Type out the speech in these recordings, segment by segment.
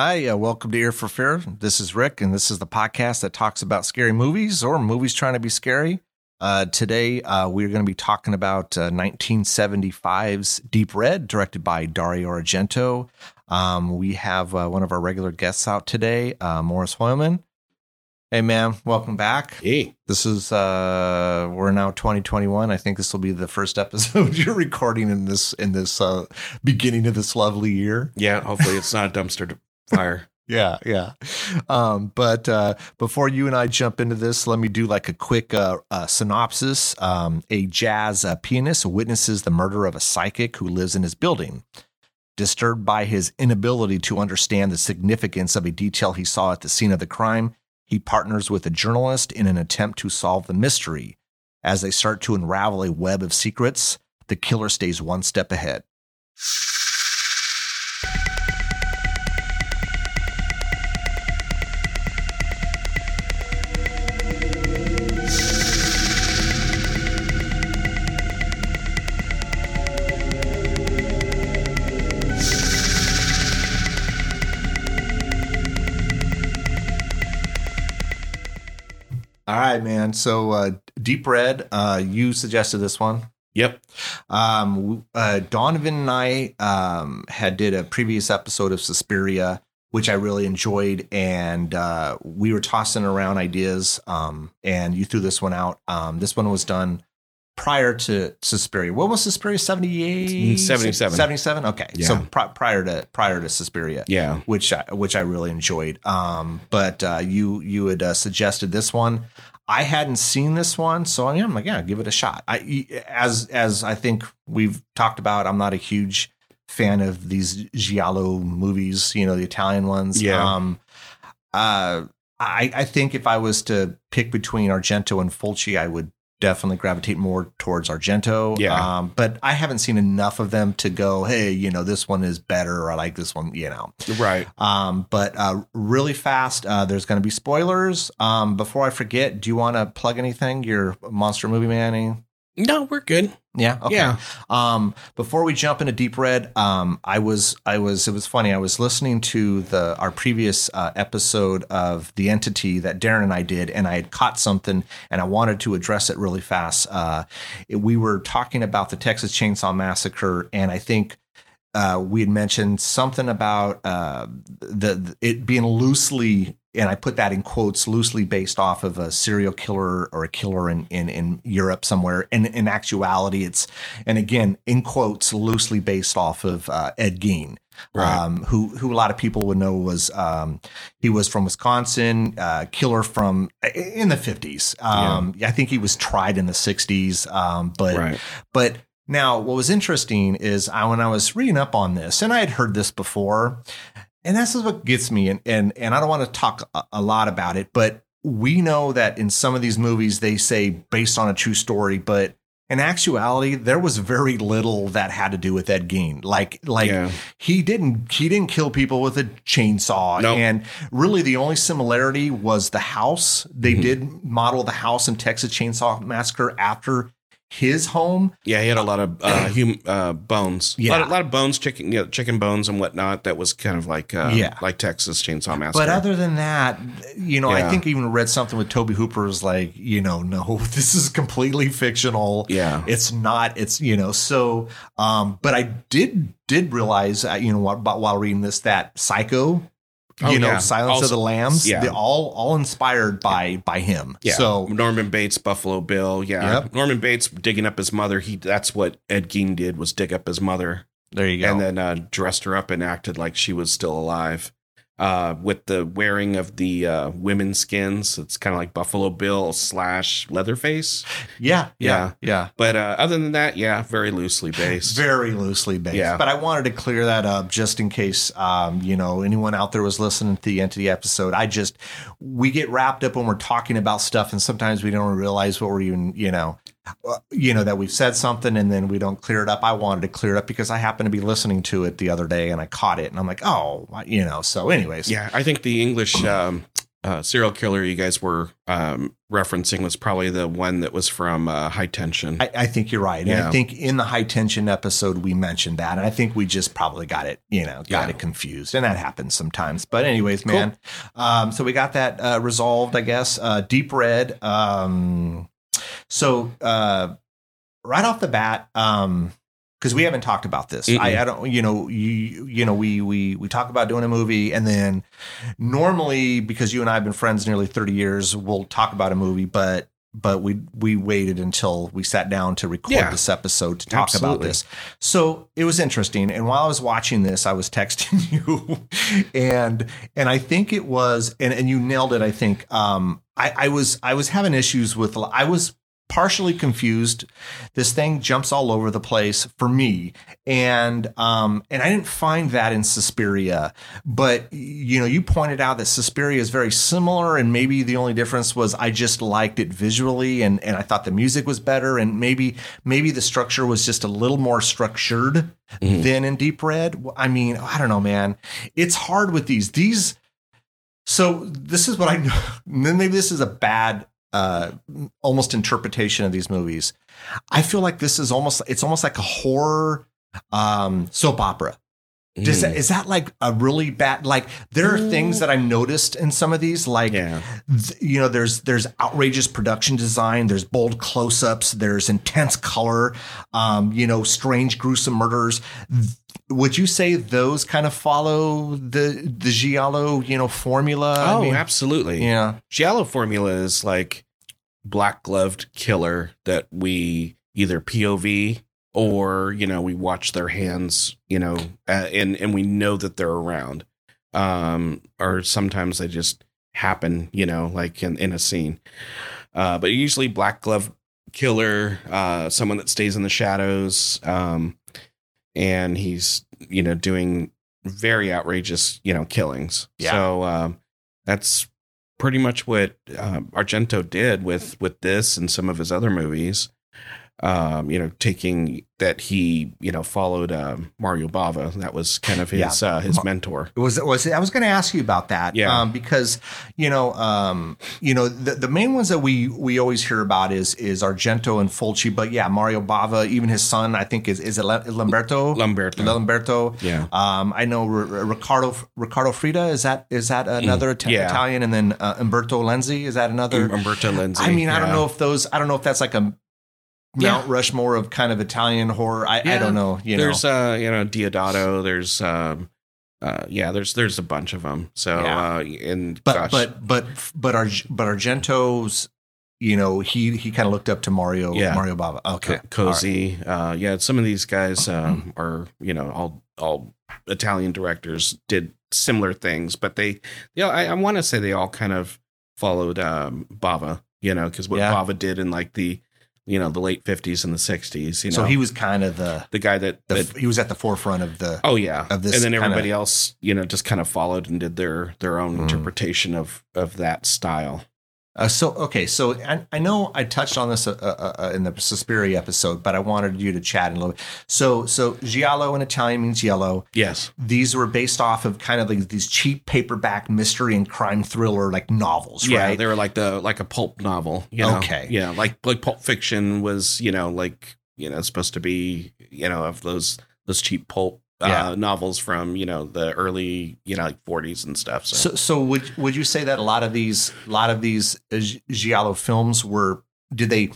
Hi, uh, welcome to Ear for Fear. This is Rick, and this is the podcast that talks about scary movies or movies trying to be scary. Uh, today, uh, we're going to be talking about uh, 1975's Deep Red, directed by Dario Argento. Um, we have uh, one of our regular guests out today, uh, Morris Hoyleman. Hey, man, welcome back. Hey, This is uh we're now 2021. I think this will be the first episode you're recording in this in this uh beginning of this lovely year. yeah. Hopefully, it's not a dumpster fire. Yeah, yeah. Um, but uh, before you and I jump into this, let me do like a quick uh, uh, synopsis. Um, a jazz uh, pianist witnesses the murder of a psychic who lives in his building. Disturbed by his inability to understand the significance of a detail he saw at the scene of the crime, he partners with a journalist in an attempt to solve the mystery. As they start to unravel a web of secrets, the killer stays one step ahead. All right, man. So, uh, Deep Red, uh, you suggested this one. Yep. Um, uh, Donovan and I um, had did a previous episode of Suspiria, which I really enjoyed, and uh, we were tossing around ideas. Um, and you threw this one out. Um, this one was done prior to Suspiria. What was Suspiria? 78? 77. 77? Okay. So Yeah. pri- prior to prior to Suspiria Yeah. which I, which I really enjoyed. Um, but uh, you you had uh, suggested this one. I hadn't seen this one, so yeah, I'm like, yeah, give it a shot. I as as I think we've talked about, I'm not a huge fan of these giallo movies, you know, the Italian ones. Yeah. Um, uh, I I think if I was to pick between Argento and Fulci, I would definitely gravitate more towards Argento. Yeah. Um, but I haven't seen enough of them to go, hey, you know, this one is better, or I like this one, you know. Right. Um, but uh, really fast, uh, there's going to be spoilers. Um, before I forget, do you want to plug anything? Your monster movie man? No, we're good. Yeah. Okay. Yeah. Um, before we jump into Deep Red, um, I was, I was, it was funny. I was listening to the our previous uh, episode of The Entity that Darren and I did, and I had caught something, and I wanted to address it really fast. Uh, it- we were talking about the Texas Chainsaw Massacre, and I think uh, we had mentioned something about uh, the, the it being loosely, and I put that in quotes, loosely based off of a serial killer or a killer in in, in Europe somewhere. And in actuality, it's and again in quotes, loosely based off of uh, Ed Gein. Right. Um, who who a lot of people would know was um, he was from Wisconsin, uh, killer from in the fifties. Um, I think he was tried in the sixties, um, but right. but now, what was interesting is I, when I was reading up on this, and I had heard this before, and this is what gets me, and and, and I don't want to talk a, a lot about it, but we know that in some of these movies they say based on a true story, but in actuality, there was very little that had to do with Ed Gein. Like, like Yeah. he didn't he didn't kill people with a chainsaw, Nope. and really the only similarity was the house. They Mhm. did model the house in Texas Chainsaw Massacre after his home. Yeah, he had a lot of uh, hum, uh, bones. Yeah. a lot, of, lot of bones, chicken, you know, chicken bones and whatnot. That was kind of like, uh, Yeah. like Texas Chainsaw Massacre. But other than that, you know, I think I even read something with Tobe Hooper was like, you know, no, this is completely fictional. yeah, It's not. It's you know. So, um, but I did did realize, uh, you know, while reading this that Psycho, Oh, you know, yeah. Silence of the Lambs, yeah. they all all inspired by by him. yeah. So Norman Bates, Buffalo Bill. Yeah, Yep. Norman Bates digging up his mother. He that's what Ed Gein did was dig up his mother there you go. and then uh, dressed her up and acted like she was still alive. Uh, with the wearing of the uh, women's skins, it's kind of like Buffalo Bill slash Leatherface. yeah, yeah, yeah. But uh, other than that, yeah, very loosely based. Very loosely based. Yeah. But I wanted to clear that up just in case, um, you know, anyone out there was listening to the Entity episode. I just, we get wrapped up when we're talking about stuff and sometimes we don't realize what we're even, you know, you know that we've said something and then we don't clear it up. I wanted to clear it up because I happened to be listening to it the other day and I caught it and I'm like, oh, you know. So, anyways, Yeah, I think the English um, uh, serial killer you guys were um, referencing was probably the one that was from uh, High Tension. I, I think you're right. And Yeah. I think in the high tension episode we mentioned that, and I think we just probably got it, you know, got Yeah. it confused, and that happens sometimes. But anyways, man, um, so we got that uh, resolved, I guess. Uh, Deep Red. Um, so uh, right off the bat, um, because we haven't talked about this. I, I don't, you know, you, you know, we we we talk about doing a movie, and then normally because you and I have been friends nearly thirty years, we'll talk about a movie, but but we we waited until we sat down to record Yeah. this episode to talk about this. So it was interesting. And while I was watching this, I was texting you, and and I think it was, and and you nailed it. I think um, I, I was I was having issues with I was partially confused. This thing jumps all over the place for me, and um, and I didn't find that in Suspiria. But you know, you pointed out that Suspiria is very similar, and maybe the only difference was I just liked it visually, and and I thought the music was better, and maybe maybe the structure was just a little more structured Mhm. than in Deep Red. I mean, I don't know, man. It's hard with these. These. So this is what I. Know. Maybe this is a bad, uh, almost interpretation of these movies. I feel like this is almost. It's almost like a horror um, soap opera. Does Mm. that, is that like a really bad? Like there are things that I've noticed in some of these, like yeah. th- you know there's there's outrageous production design there's bold close-ups there's intense color um you know strange gruesome murders would you say those kind of follow the the giallo you know formula I Oh, mean, absolutely. yeah Giallo formula is like black gloved killer that we either POV or you know we watch their hands, you know, uh, and and we know that they're around. Um, or sometimes they just happen, you know, like in, in a scene. Uh, but usually black glove killer, uh, someone that stays in the shadows, um, and he's you know doing very outrageous, you know, killings. Yeah. So um, that's pretty much what um, Argento did with with this and some of his other movies. Um, you know, taking that he you know followed um, Mario Bava. That was kind of his uh, his mentor. It was was I was going to ask you about that, Yeah. um, because you know, um, you know, the, the main ones that we we always hear about is is Argento and Fulci, but yeah, Mario Bava, even his son, I think is is it Lam- Lamberto, Lamberto. Lamberto, Yeah. Um, I know R- Ricardo Riccardo Freda is that is that another Mm, yeah. Italian, and then uh, Umberto Lenzi is that another? Umberto Lenzi. I mean, I don't know if those. I don't know if that's like a Yeah. Mount Rushmore of kind of Italian horror. I, I don't know. You there's know, uh you know Deodato. There's um uh yeah there's there's a bunch of them. So Yeah. uh and but gosh, but but but Arg- but Argento's. You know, he he kind of looked up to Mario Yeah. Mario Bava. Okay, Co- cozy. Uh, yeah, some of these guys um, are you know all all Italian directors did similar things, but they yeah I, I want to say they all kind of followed um, Bava. You know, because what Yeah. Bava did in like the you know the late fifties and the sixties. You know, so he was kind of the, the guy that, the that he was at the forefront of the. Oh yeah, of this and then kinda- everybody else, you know, just kind of followed and did their their own Mm. interpretation of of that style. Uh, so okay, so I, I know I touched on this uh, uh, uh, in the Suspiria episode, but I wanted you to chat a little bit. So so giallo in Italian means yellow. Yes, These were based off of kind of like these cheap paperback mystery and crime thriller like novels, yeah, right? they were like the like a pulp novel. You know? Okay. yeah, like like Pulp Fiction was, you know, like you know supposed to be, you know, of those those cheap pulp Yeah. uh, novels from you know the early you know like forties and stuff. So, So, so would would you say that a lot of these a lot of these uh, giallo films were did they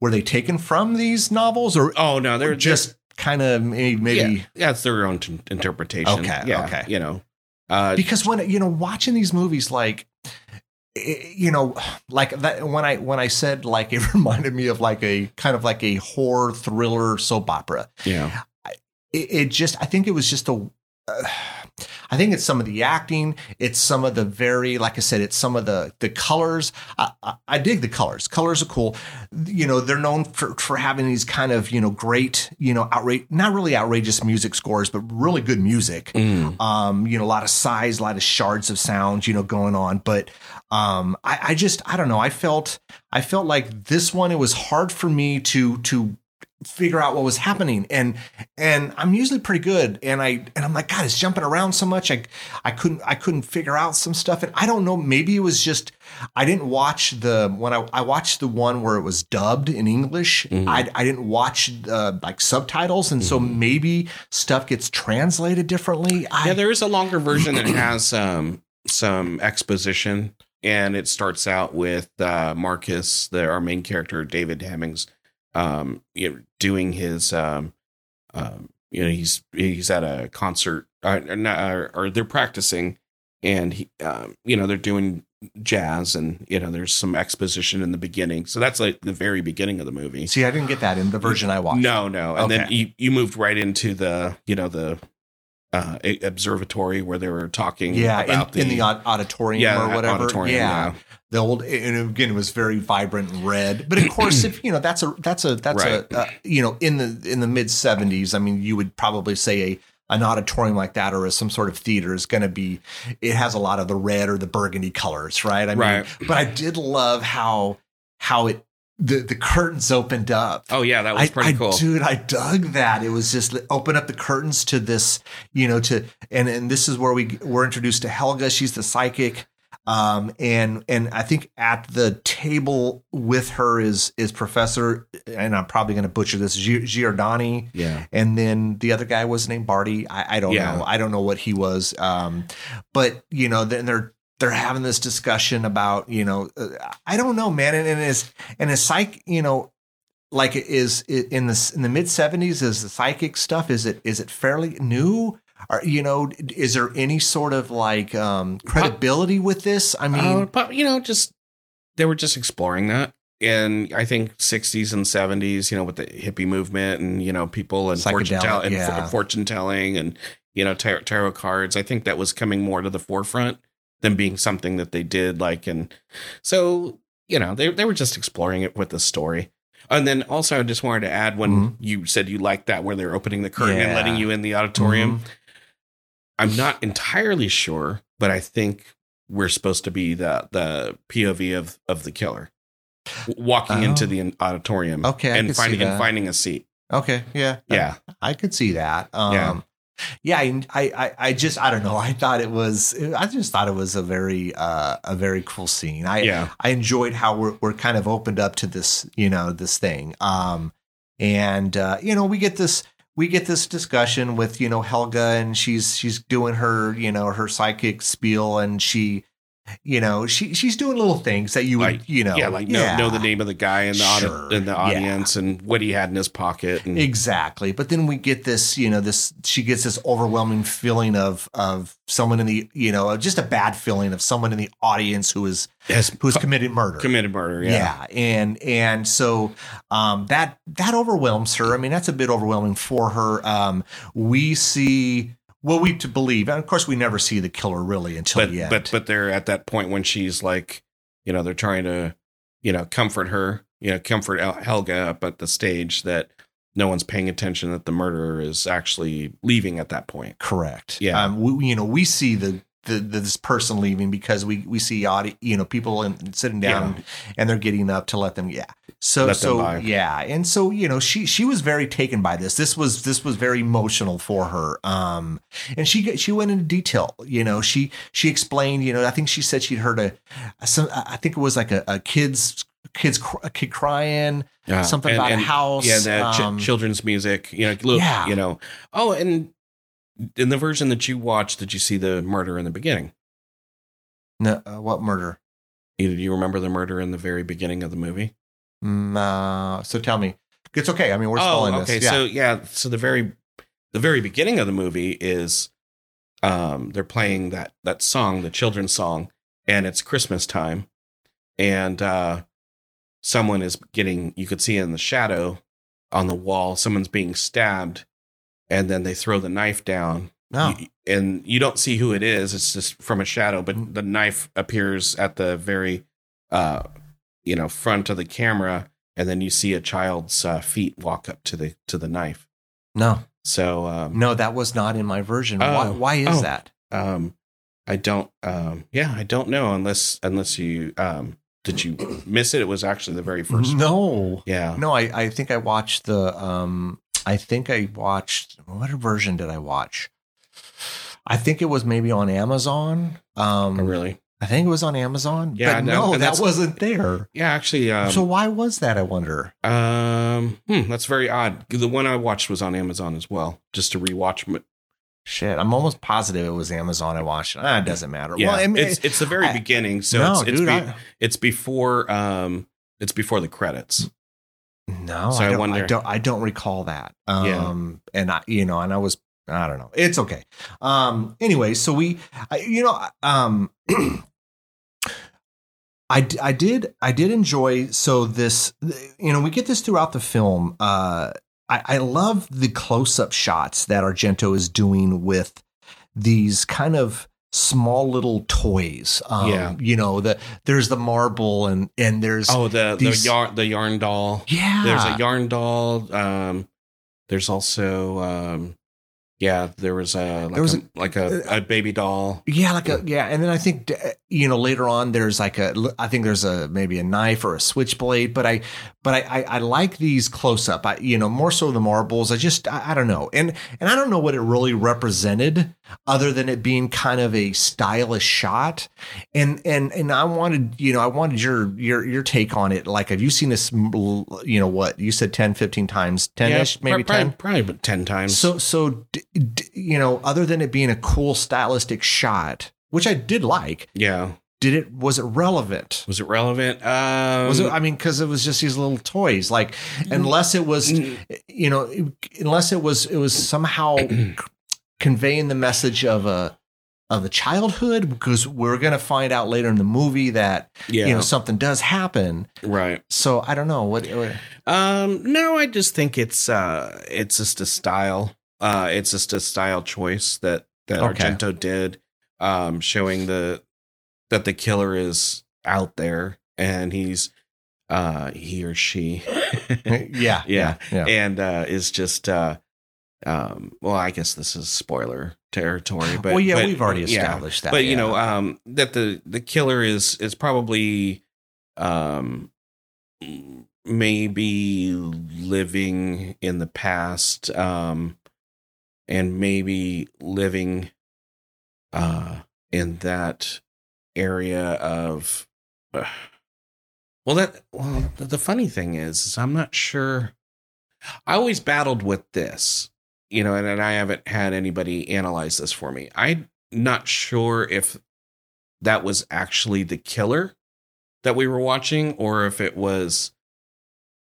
were they taken from these novels or oh no, they're just kind of maybe, maybe yeah, yeah, it's their own t- interpretation. Okay, yeah, okay. you know, uh, because when you know watching these movies like eh, you know like that when i when i said like it reminded me of like a kind of like a horror thriller soap opera yeah, it, it just i think it was just a uh, I think it's some of the acting. It's some of the very, like I said, it's some of the the colors. I, I, I dig the colors. Colors are cool. You know, they're known for for having these kind of you know great, you know, outrage, not really outrageous music scores, but really good music. Mm. Um, you know, a lot of size, a lot of shards of sound, you know, going on. But um, I, I just, I don't know. I felt, I felt like this one. It was hard for me to to figure out what was happening. And and I'm usually pretty good. And I and I'm like god it's jumping around so much. I I couldn't I couldn't figure out some stuff. And I don't know maybe it was just I didn't watch the when I, I watched the one where it was dubbed in English. Mhm. I I didn't watch uh, like subtitles. And so Mhm. maybe stuff gets translated differently. I, yeah, there is a longer version that has um, some exposition, and it starts out with uh, Marcus, the our main character, David Hemmings, um, you know, doing his, um, um, you know, he's he's at a concert, uh, or, or, or they're practicing, and he, um, you know, they're doing jazz, and you know, there's some exposition in the beginning, so that's like the very beginning of the movie. see I didn't get that in the version I watched No, no. And then you, you moved right into the, you know, the uh, observatory where they were talking yeah about in, in the auditorium yeah, or whatever auditorium, yeah. The old and again it was very vibrant and red but of course if you know that's a that's a that's Right. a uh, you know in the in the mid 70s i mean you would probably say a an auditorium like that or some sort of theater is going to be it has a lot of the red or the burgundy colors right i mean Right. but i did love how how it the the curtains opened up Oh yeah, that was I, pretty I- cool. dude. I dug that. It was just open up the curtains to this, you know, to and and this is where we we're introduced to Helga. She's the psychic, um, and and I think at the table with her is is Professor, and I'm probably going to butcher this Gi- Giordani, yeah. and then the other guy was named Barty. I, I don't Yeah. know. I don't know what he was. Um, but you know, then they're they're having this discussion about you know, uh, I don't know, man. And, and is and is psych, you know, like is in the in the mid seventies is the psychic stuff? Is it is it fairly new? Or you know, is there any sort of like um, credibility with this? I mean, Uh, but you know, just they were just exploring that. And I think 60s and 70s, you know, with the hippie movement and, you know, people and fortune, tell- and yeah. fortune telling and, you know, tar- tarot cards, I think that was coming more to the forefront than being something that they did. Like, and so, you know, they, they were just exploring it with the story. And then also, I just wanted to add when Mhm. you said you liked that where they're opening the curtain and letting you in the auditorium. Mhm. I'm not entirely sure, but I think we're supposed to be the the POV of of the killer walking Oh. into the auditorium Okay, I and finding and finding a seat. Okay, yeah, Yeah. I could see that. Um, Yeah. yeah, I, I, I just, I don't know. I thought it was, I just thought it was a very, uh, a very cool scene. I, Yeah. I enjoyed how we're, we're kind of opened up to this, you know, this thing. Um, and uh, you know, we get this, we get this discussion with, you know, Helga, and she's, she's doing her, you know, her psychic spiel, and she, you know, she, she's doing little things that you would, Like, you know, yeah, like know, know the name of the guy in the audi- in the Yeah. audience and what he had in his pocket. And Exactly. But then we get this, you know, this she gets this overwhelming feeling of of someone in the, you know, just a bad feeling of someone in the audience who is has who has committed murder. committed murder. yeah. Yeah. And and so um that that overwhelms her. I mean, that's a bit overwhelming for her. Um we see what we to believe. And of course we never see the killer really until But the end. but but they're at that point when she's like, you know, they're trying to, you know, comfort her, you know, comfort El- Helga up at the stage that no one's paying attention that the murderer is actually leaving at that point. Correct. Yeah. Um, we, you know, we see the, the, this person leaving because we, we see audi- you know, people in, sitting down and they're getting up to let them. Yeah. So, Let so yeah. And so, you know, she, she was very taken by this. This was, this was very emotional for her. Um, and she, she went into detail, you know, she, she explained, you know, I think she said she'd heard a, some, I think it was like a, a kid's, kids, a kid crying, Yeah. something And- about and- a house. Yeah, ch- um, children's music. You know, look, Yeah. you know. Oh, and in the version that you watched, did you see the murder in the beginning? no, uh, what murder? Do you remember the murder in the very beginning of the movie? Mm, uh, so tell me, it's okay. I mean, we're oh, spoiling okay. this. Yeah. So yeah, so the very the very beginning of the movie is um they're playing that that song, the children's song, and it's Christmas time, and uh someone is getting you could see in the shadow on the wall, someone's being stabbed, and then they throw the knife down No. You- and you don't see who it is. It's just from a shadow, but the knife appears at the very, uh, you know, front of the camera, and then you see a child's uh, feet walk up to the to the knife. No. So, um, No, that was not in my version. why, Oh. why is Oh. that? um, I don't. Um, yeah, I don't know unless unless you um, did you miss it? It was actually the very first. No. Yeah. No, I, I think I watched the um I think I watched what version did I watch? I think it was maybe on Amazon. Um Oh, really? I think it was on Amazon. Yeah, but no, no, that wasn't there. Yeah, actually. Um, so why was that? I wonder. um, hmm, that's very odd. The one I watched was on Amazon as well, just to rewatch. Shit, I'm almost positive it was Amazon. I watched. Ah, it doesn't matter. Yeah, well, I mean, it's it's the very I- beginning, so no, it's it's, dude, be- I- it's before um it's before the credits. No, So I I, don't, I wonder- don't. I don't recall that. Yeah. Um, and I, you know, and I was, I don't know. It's okay. Um, anyway, so we, I, you know, um, I, I did, I did enjoy. So this, you know, we get this throughout the film. Uh, I, I love the close-up shots that Argento is doing with these kind of small little toys. Um, Yeah. you know, the there's the marble and and there's Oh, the These- the yarn the yarn doll. yeah, There's a yarn doll. Um, there's also um, yeah, there was a like There was a, like a, a baby doll. Yeah, like a yeah, and then I think uh, you know later on there's like a I think there's a maybe a knife or a switchblade, but I but I I, I like these close up. I you know more so the marbles. I just I, I don't know, and and I don't know what it really represented other than it being kind of a stylish shot. And and and I wanted you know I wanted your your your take on it. Like have you seen this? You know what you said 10, 15 times, ten ish, Yeah, maybe probably, ten. probably about ten times. So, so d- you know, other than it being a cool stylistic shot, which I did like, yeah, did it was it relevant? was it relevant? Um, Was it? I mean, because it was just these little toys. Like, unless it was, mm, you know, unless it was, it was somehow conveying the message of a of a childhood. Because we're gonna find out later in the movie that yeah, you know something does happen. right. So I don't know what. what- Um, no, I just think it's uh, it's just a style. Uh, it's just a style choice that that Okay. Argento did, um, showing the that the killer is out there and he's uh he or she yeah, Yeah. yeah. and uh is just uh um well i guess this is spoiler territory but well, yeah, but- we've already yeah. established that. but you know um that the the killer is is probably um maybe living in the past um and maybe living uh in that area of uh, well that well the, the funny thing is, is i'm not sure i always battled with this you know and, and i haven't had anybody analyze this for me. I'm not sure if that was actually the killer that we were watching or if it was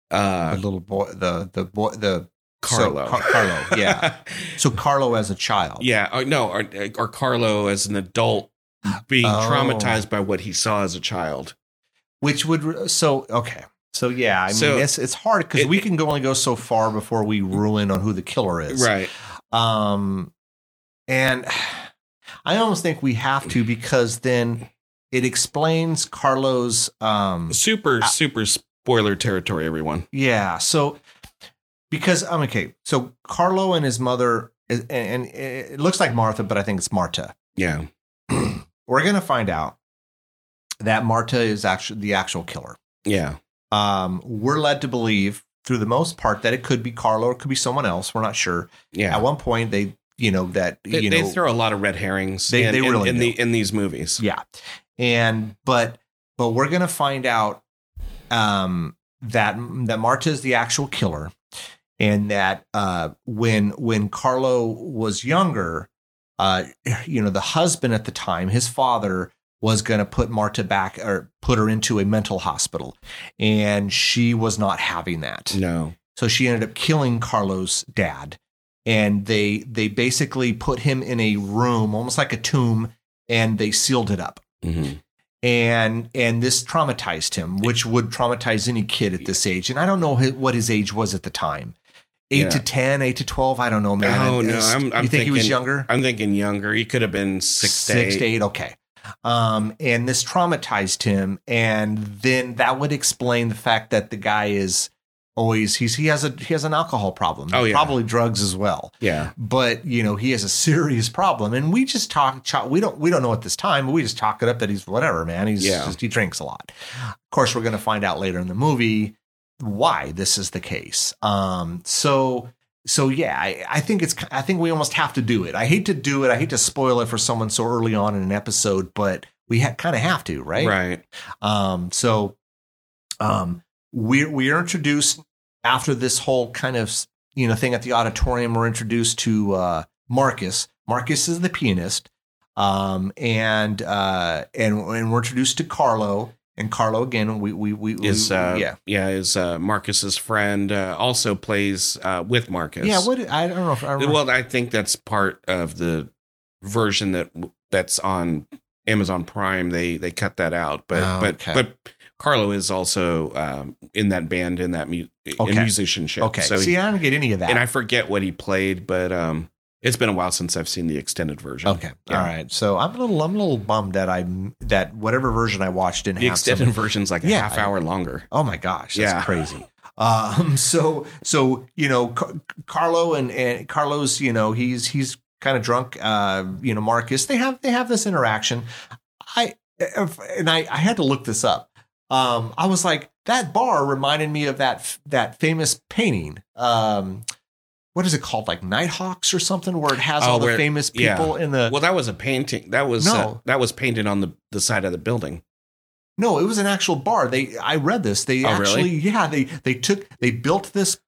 the uh little boy, the the boy, the carlo So, Car- Carlo, yeah. So Carlo as a child. yeah or no or, or carlo as an adult being Oh. traumatized by what he saw as a child Which would so okay. So yeah, I So- mean it's it's hard because It- we can go only go so far before we rule in on who the killer is. right Um and I almost think we have to because then it explains Carlo's um super super spoiler territory everyone yeah, so because I'm okay. So Carlo and his mother and, and it looks like Martha, but I think it's Marta. yeah We're gonna find out that Marta is actually the actual killer. yeah Um, we're led to believe, through the most part, that it could be Carlo or it could be someone else. We're not sure. yeah At one point, they, you know, that they, you they throw a lot of red herrings They- in, they in- really in, do. the in these movies yeah, and but but we're gonna find out um, that that Marta is the actual killer, and that uh, when when Carlo was younger, uh, you know, the husband at the time, his father was going to put Marta back or put her into a mental hospital, and she was not having that. no So she ended up killing Carlo's dad. And they they basically put him in a room, almost like a tomb, and they sealed it up. Mhm. And and this traumatized him, which would traumatize any kid at this age. And I don't know what his age was at the time. Eight Yeah. to ten, eight to twelve. I don't know, man. Oh, no, I'm- I'm you think he was younger? I'm thinking younger. He could have been six, six to to eight. eight. Okay. Um, and this traumatized him, and then that would explain the fact that the guy is always he's he has a he has an alcohol problem. Oh, yeah. probably drugs as well. Yeah. But you know he has a serious problem, and we just talk. We don't we don't know at this time, but we just talk it up that he's whatever man. He's Yeah. just he drinks a lot. Of course, we're going to find out later in the movie why this is the case. Um, so so yeah, I, I think it's I think we almost have to do it. I hate to do it. I hate to spoil it for someone so early on in an episode, but we ha- kind of have to, right? Right. Um, so um, we we are introduced after this whole kind of you know thing at the auditorium. We're introduced to uh, Marcus. Marcus is the pianist, um, and uh, and and we're introduced to Carlo. And Carlo again, we we we, we Is uh, yeah yeah is uh, Marcus's friend uh, also plays uh, with Marcus. yeah. What I don't know if I remember. Well, I think that's part of the version that that's on Amazon Prime. They they cut that out, but Oh, but okay. but Carlo is also um, in that band in that mu- Okay. in musicianship. okay, so see, he, I didn't get any of that. and I forget what he played, but um, it's been a while since I've seen the extended version. Okay. Yeah. All right. So I'm a little I'm a little bummed that I that whatever version I watched didn't The have some- extended version's like a Yeah, half hour longer. Oh my gosh, that's Yeah. crazy. Um, so so you know, Car- Carlo and, and Carlos, you know, he's he's kind of drunk. Uh, you know, Marcus, they have they have this interaction. I and I I had to look this up. Um, I was like, that bar reminded me of that that famous painting. Um, what is it called? Like Nighthawks or something, where it has Oh, all the where- famous yeah. people in the. Well, that was a painting. That was uh, No. that was painted on the the side of the building. No, it was an actual bar. They I read this. They Oh, really? actually yeah, they they took they built this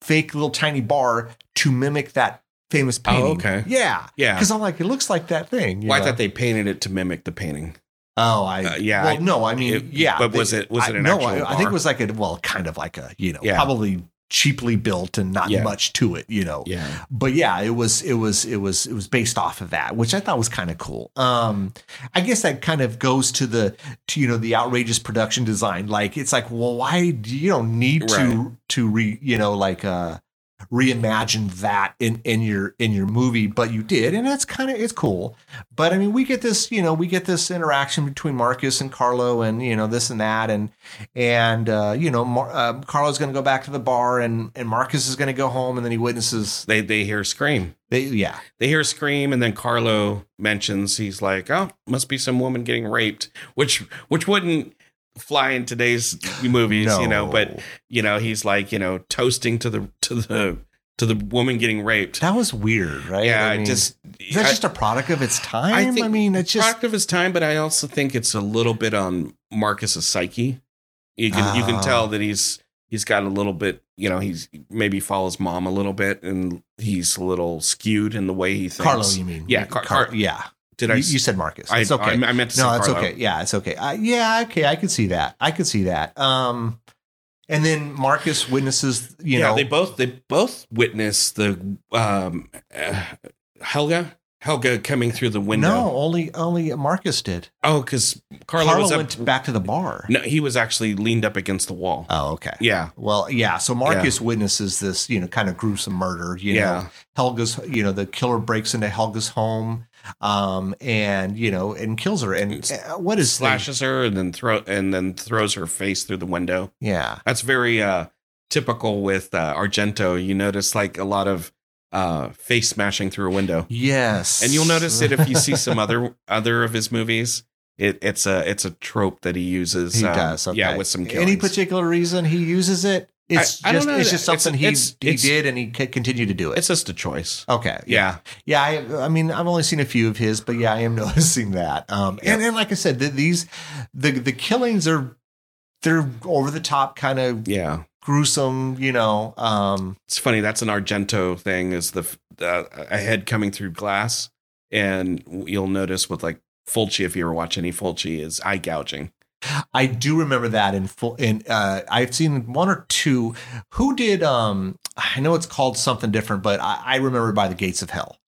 fake little tiny bar to mimic that famous painting. Oh, okay. Yeah. Yeah. Cuz I'm like it looks like that thing. you Well, I thought they painted it to mimic the painting. Oh, I Uh, yeah, Well, I- no, I mean it- yeah. but was it- was it an no, actual I, I think it was like a well, kind of like a, you know, Yeah. probably cheaply built and not Yeah. much to it, you know. Yeah. but yeah, it was it was it was it was based off of that, which I thought was kind of cool. Um, I guess that kind of goes to the to you know the outrageous production design. Like it's like, well, why do you don't need to to re you know like uh reimagine that in in your in your movie, but you did, and that's kind of it's cool. But I mean, we get this you know we get this interaction between Marcus and Carlo, and you know this and that, and and uh, you know Mar- uh, Carlo's going to go back to the bar, and and Marcus is going to go home, and then he witnesses They they hear scream. they yeah They hear scream, and then Carlo mentions he's like, "Oh, must be some woman getting raped," which which wouldn't fly in today's movies, you know. But you know, he's like, you know, toasting to the to the to the woman getting raped. that was weird, right? yeah, I I mean, just is that I- just a product of its time? I, think mean, it's just product of his time, but I also think it's a little bit on Marcus's psyche. You can you Ah. can tell that he's he's got a little bit, you know, he's maybe follows mom a little bit, and he's a little skewed in the way he thinks. Carlo. You mean? Yeah, Car- Car- yeah. Did you, I? you said Marcus. I, It's okay. I, I meant to say no, it's okay. Yeah, it's okay. Uh, yeah, okay. I could see that. I could see that. Um, and then Marcus witnesses. You yeah, know, they both they both witness the um, uh, Helga Helga coming through the window. no, only only Marcus did. Oh, because Carlo, Carlo was up, went back to the bar. No, he was actually leaned up against the wall. Oh, okay. Yeah, Well, yeah. So Marcus witnesses this, you know, kind of gruesome murder. You know, yeah, Helga's, you know, the killer breaks into Helga's home, um, and you know, and kills her. And uh, what is the- slashes her and then throw and then throws her face through the window. yeah, That's very uh, typical with uh, Argento. You notice like a lot of uh, face smashing through a window, yes. and you'll notice it if you see some other other of his movies. It, it's a it's a trope that he uses. he um, does. Okay. Yeah, with some any particular reason he uses it. It's I- I just it's just something it's- he it's- he did, and he continued to do it. It's just a choice. okay. Yeah, Yeah, I, I mean, I've only seen a few of his, but yeah, I am noticing that. Um, and, and like I said, the, these the the killings are they're over the top, kind of yeah. gruesome. You know, um, It's funny. That's an Argento thing. Is the uh, a head coming through glass, and you'll notice with like Fulci, if you ever watch any Fulci, is eye gouging. I do remember that in full. In uh, I've seen one or two. Who did? Um, I know it's called something different, but I, I remember by the gates of hell.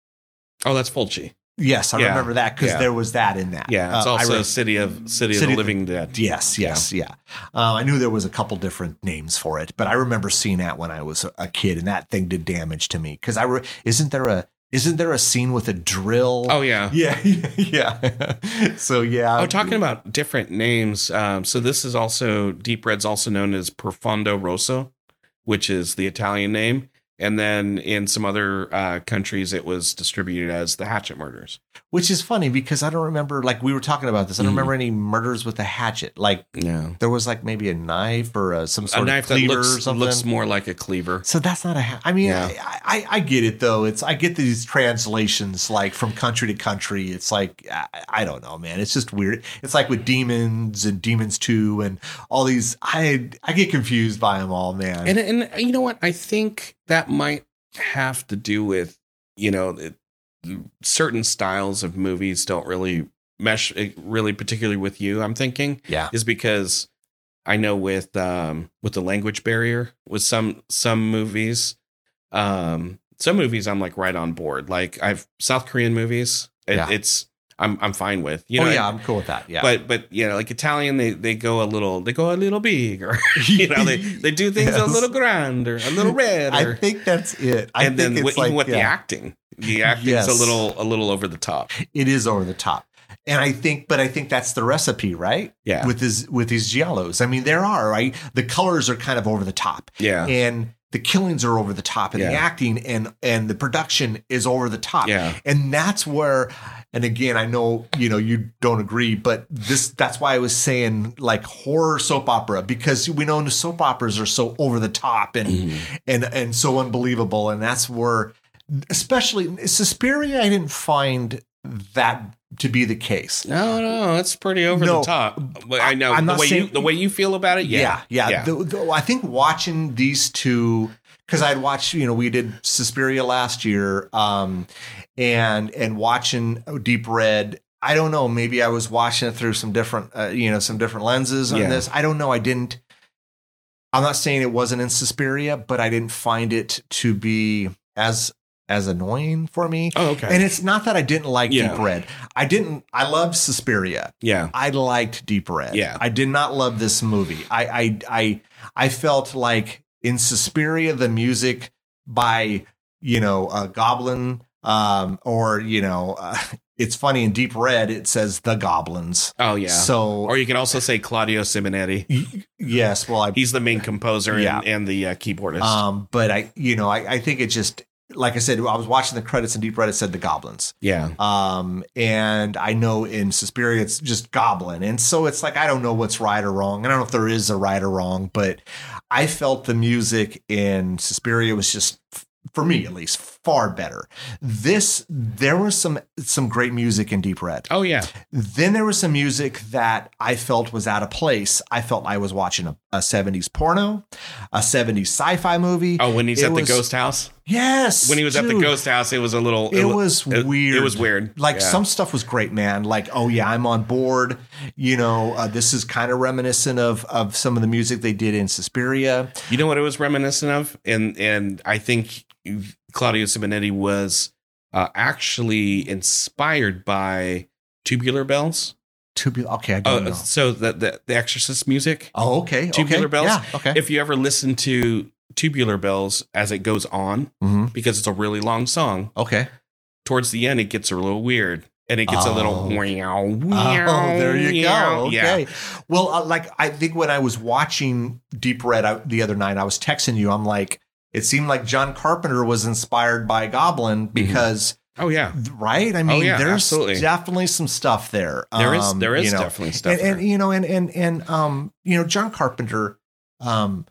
Oh, that's Fulci. Yes, I Yeah. remember that because Yeah. there was that in that. Yeah, it's Uh, also re- City of City, City of the Living Dead. Yes, yes, yeah. Uh, I knew there was a couple different names for it, but I remember seeing that when I was a- a kid, and that thing did damage to me because I re- isn't there a isn't there a scene with a drill? Oh yeah. yeah, yeah. so yeah. Oh, talking about different names. Um, so this is also Deep Red's also known as Profondo Rosso, which is the Italian name, and then in some other uh, countries it was distributed as the Hatchet Murders. Which is funny because I don't remember. Like we were talking about this, I don't Mhm. remember any murders with a hatchet. Like Yeah, there was like maybe a knife or a, some a sort knife of cleaver or looks something. looks more like a cleaver. So that's not a. Ha- I mean, Yeah. I, I I get it though. It's I get these translations like from country to country. It's like I, I don't know, man. It's just weird. It's like with demons and demons two and all these. I I get confused by them all, man. And and you know what? I think that might have to do with you know it, certain styles of movies don't really mesh eh, really particularly with you. I'm thinking yeah, is because I know with um with the language barrier with some some movies, um some movies I'm like right on board. Like I've South Korean movies, it, Yeah. it's I'm I'm fine with. You oh, know, oh yeah, I'm cool with that. Yeah, But but you know, like Italian, they they go a little they go a little big, or you know, they they do things a little grand or a little red, I think that's it. I and think then it's with, like even with the acting, the acting's Yes. a little a little over the top. it is over the top. And I think, but I think that's the recipe, right? Yeah, With his with these giallos. I mean, there are right. The colors are kind of over the top. yeah, and the killings are over the top and the acting and and the production is over the top yeah, and that's where and again i know you know you don't agree but this that's why i was saying like horror soap opera because we know the soap operas are so over the top and Mhm. and and so unbelievable and that's where especially Suspiria I didn't find that to be the case No, no, it's pretty over No, the top. But I know I'm the not way you saying- the way you feel about it. Yeah, yeah, yeah. The- the- I think watching these two because I'd watched, you know, we did Suspiria last year, um, and and watching Deep Red. I don't know. Maybe I was watching it through some different, uh, you know, some different lenses on Yeah. this. I don't know. I didn't. I'm not saying it wasn't in Suspiria, but I didn't find it to be as as annoying for me. oh, okay. And it's not that I didn't like Yeah. Deep Red. I didn't. I loved Suspiria. yeah, I liked Deep Red. Yeah. I did not love this movie. I I I I felt like in Suspiria the music by you know a Goblin um or you know uh, it's funny in Deep Red it says the Goblins. oh yeah. So or you can also say Claudio Simonetti. y- yes, well I He's the main composer and, and the uh, keyboardist. um but I you know I I think it just like I said I was watching the credits in Deep Red it said the Goblins. yeah, Um, and I know in Suspiria it's just Goblin. And so it's like, I don't know what's right or wrong. I don't know if there is a right or wrong, but I felt the music in Suspiria was just, for me at least, far better. This, there was some, some great music in Deep Red. oh yeah, Then there was some music that I felt was out of place. I felt I was watching a, a 70s porno, a 70s sci-fi movie. Oh, when he's It at the ghost house. Yes. When he was at the ghost house, it was a little. It wa- was it- weird. It was weird. Like Yeah. some stuff was great, man. Like, oh yeah, I'm on board. You know, uh, this is kind of reminiscent of of some of the music they did in Suspiria. You know what it was reminiscent of, and and I think Claudio Simonetti was uh, actually inspired by Tubular Bells. Tubular. Okay, I don't Oh, know. so the, the the Exorcist music. Oh, okay. Tubular okay. Bells? Yeah. Okay. If you ever listen to Tubular Bells as it goes on, hmm because it's a really long song, Okay. towards the end it gets a little weird and it gets a little Oh. meow, Oh, there you go. Yeah. Okay. Well, uh, like I think when I was watching Deep Red I, the other night, I was texting you. I'm like, it seemed like John Carpenter was inspired by Goblin because, Oh yeah. right? I mean, yeah, there's absolutely. definitely some stuff there. There is Um, there is you know, definitely stuff. and, and you know and and and um you know john carpenter um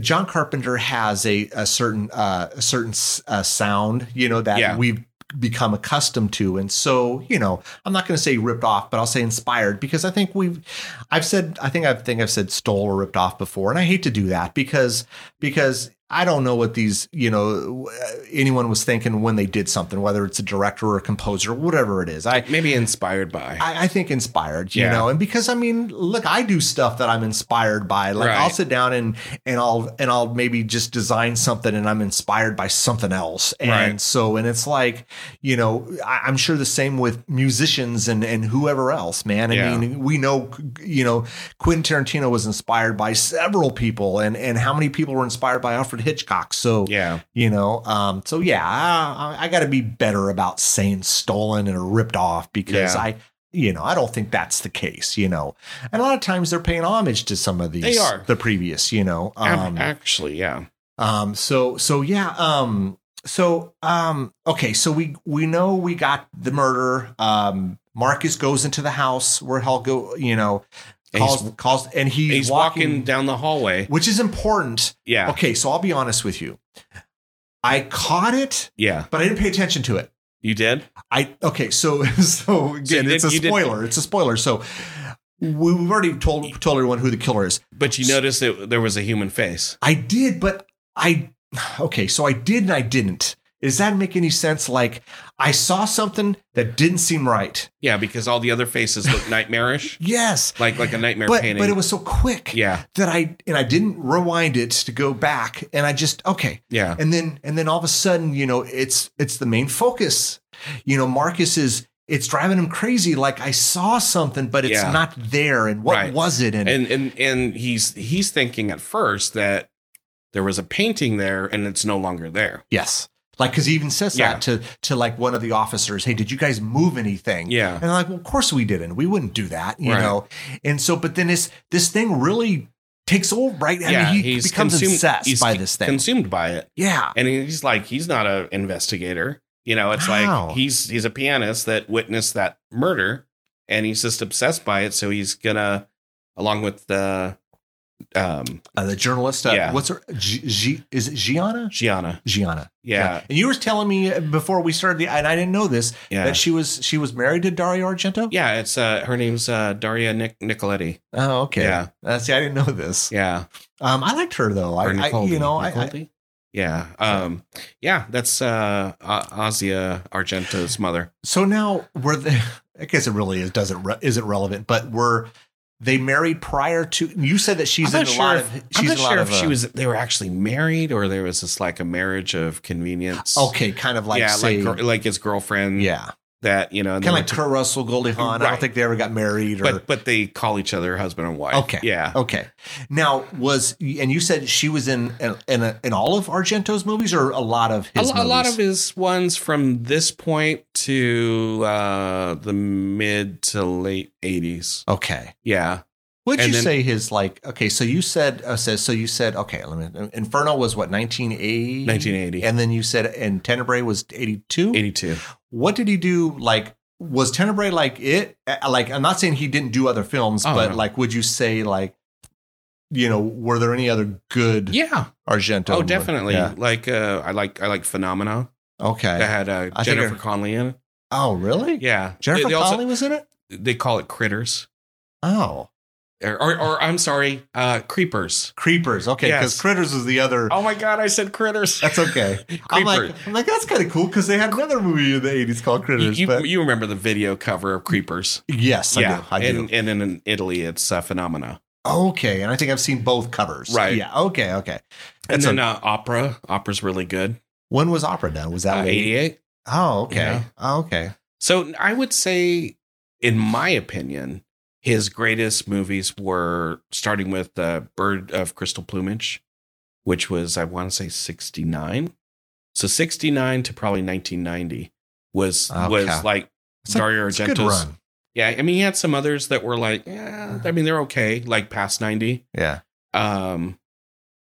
john carpenter has a a certain uh a certain uh, sound you know that Yeah. we've become accustomed to and so you know i'm not going to say ripped off but i'll say inspired because i think we've i've said i think i think i've said stole or ripped off before and i hate to do that because because I don't know what these, you know, anyone was thinking when they did something, whether it's a director or a composer, whatever it is. I maybe inspired by. I, I think inspired, you Yeah. know, and because I mean, look, I do stuff that I'm inspired by. Like Right. I'll sit down and and I'll and I'll maybe just design something, and I'm inspired by something else. And Right. so, and it's like, you know, I, I'm sure the same with musicians and and whoever else, man. I Yeah. mean, we know, you know, Quentin Tarantino was inspired by several people, and and how many people were inspired by Alfred Hitchcock. So yeah. you know um so yeah i, I got to be better about saying stolen and ripped off because Yeah. i you know i don't think that's the case you know and a lot of times they're paying homage to some of these They are. the previous you know um Actually, yeah. um so so yeah um so um okay so we we know we got the murder um marcus goes into the house where helga you know And calls he's- calls and he's, He's walking, down the hallway. which is important Yeah. okay so i'll be honest with you i caught it Yeah. but I didn't pay attention to it. You did? I okay, so so again, you it's a did- did- spoiler. It's a spoiler. So we- we've already told told everyone who the killer is. But you noticed that there was a human face. I did, but I okay, so I did and I didn't. Does that make any sense? Like I saw something that didn't seem right. Yeah, because all the other faces look nightmarish. Yes, Like like a nightmare but painting. but it was so quick yeah. that I and I didn't rewind it to go back, and I just okay, Yeah. and then and then all of a sudden you know it's it's the main focus you know marcus is it's driving him crazy like i saw something but it's Yeah. not there and what Right. was it and, And and and he's he's thinking at first that there was a painting there and it's no longer there. yes like because he even says Yeah. that to to like one of the officers hey did you guys move anything Yeah. and I'm like well of course we didn't we wouldn't do that you Right. know and so but then this this thing really takes over right i yeah, mean he he's becomes consumed, obsessed he's by this thing Consumed by it. yeah And he's like he's not an investigator. You know, it's Wow. like he's he's a pianist that witnessed that murder and he's just obsessed by it so he's gonna along with the um uh, the journalist uh, Yeah. what's her G, G, is it gianna Gianna. gianna Yeah. And you were telling me before we started the, and I didn't know this, Yeah. that she was she was married to Dario Argento. Yeah, it's uh her name's uh Daria Nic- Nicolodi. Oh, okay. Yeah. Uh, see, I didn't know this. Yeah. Um, I liked her though. I, Or I you know, I, I yeah. Um yeah, that's uh Argento's mother. so now we're the I guess it really is doesn't re, isn't relevant, but were they married prior to? You said that she's in a sure lot if, of. I'm She's not in a lot sure of. if she uh, was they were actually married or there was just like a marriage of convenience. okay, kind of like yeah, say, like like his girlfriend. yeah, that you know, kind of like were Kurt Russell, Goldie Hawn. I don't think they ever got married or. but but they call each other husband and wife. Okay. yeah, Okay. Now was and you said she was in in, in, in all of Argento's movies or a lot of a, his a lot of his ones from this point to uh the mid to late eighties. Okay. Yeah, Would you then- say his like okay? So you said uh, says so you said okay. Let me. Inferno was what nineteen eighty. nineteen eighty. And then you said and Tenebrae was eighty two. 82. What did he do? Like was Tenebrae like it? Uh, Like I'm not saying he didn't do other films, Oh, but no. like would you say like you know were there any other good Yeah. Argento? Oh, definitely. Yeah. Like uh I like I like Phenomena. Okay. That had uh, Jennifer Connelly in it. Oh really? Yeah. Jennifer they, they also- Connelly was in it. they call it critters. Oh, Or, or, or I'm sorry, uh creepers. Creepers. Okay, because Yes. Critters was the other. Oh my god, I said critters. That's okay. I'm like, I'm like, that's kind of cool because they had another movie in the '80s called Critters. you, but you remember the video cover of Creepers? yes, I do. I do. and, and in Italy, it's uh, Phenomena. Okay, and I think I've seen both covers. Right. Yeah. Okay. Okay. And then a- uh, Opera. Opera's really good. when was Opera done? Was that Uh, 88. Oh, okay. Yeah. Oh, okay. So I would say, in my opinion, his greatest movies were starting with uh, Bird of Crystal Plumage, which was, I want to say, 69. So 69 to probably 1990 was Okay. was like It's Dario good Argento's. Yeah, I mean, he had some others that were like, yeah, I mean, they're okay, like past 90. Yeah. um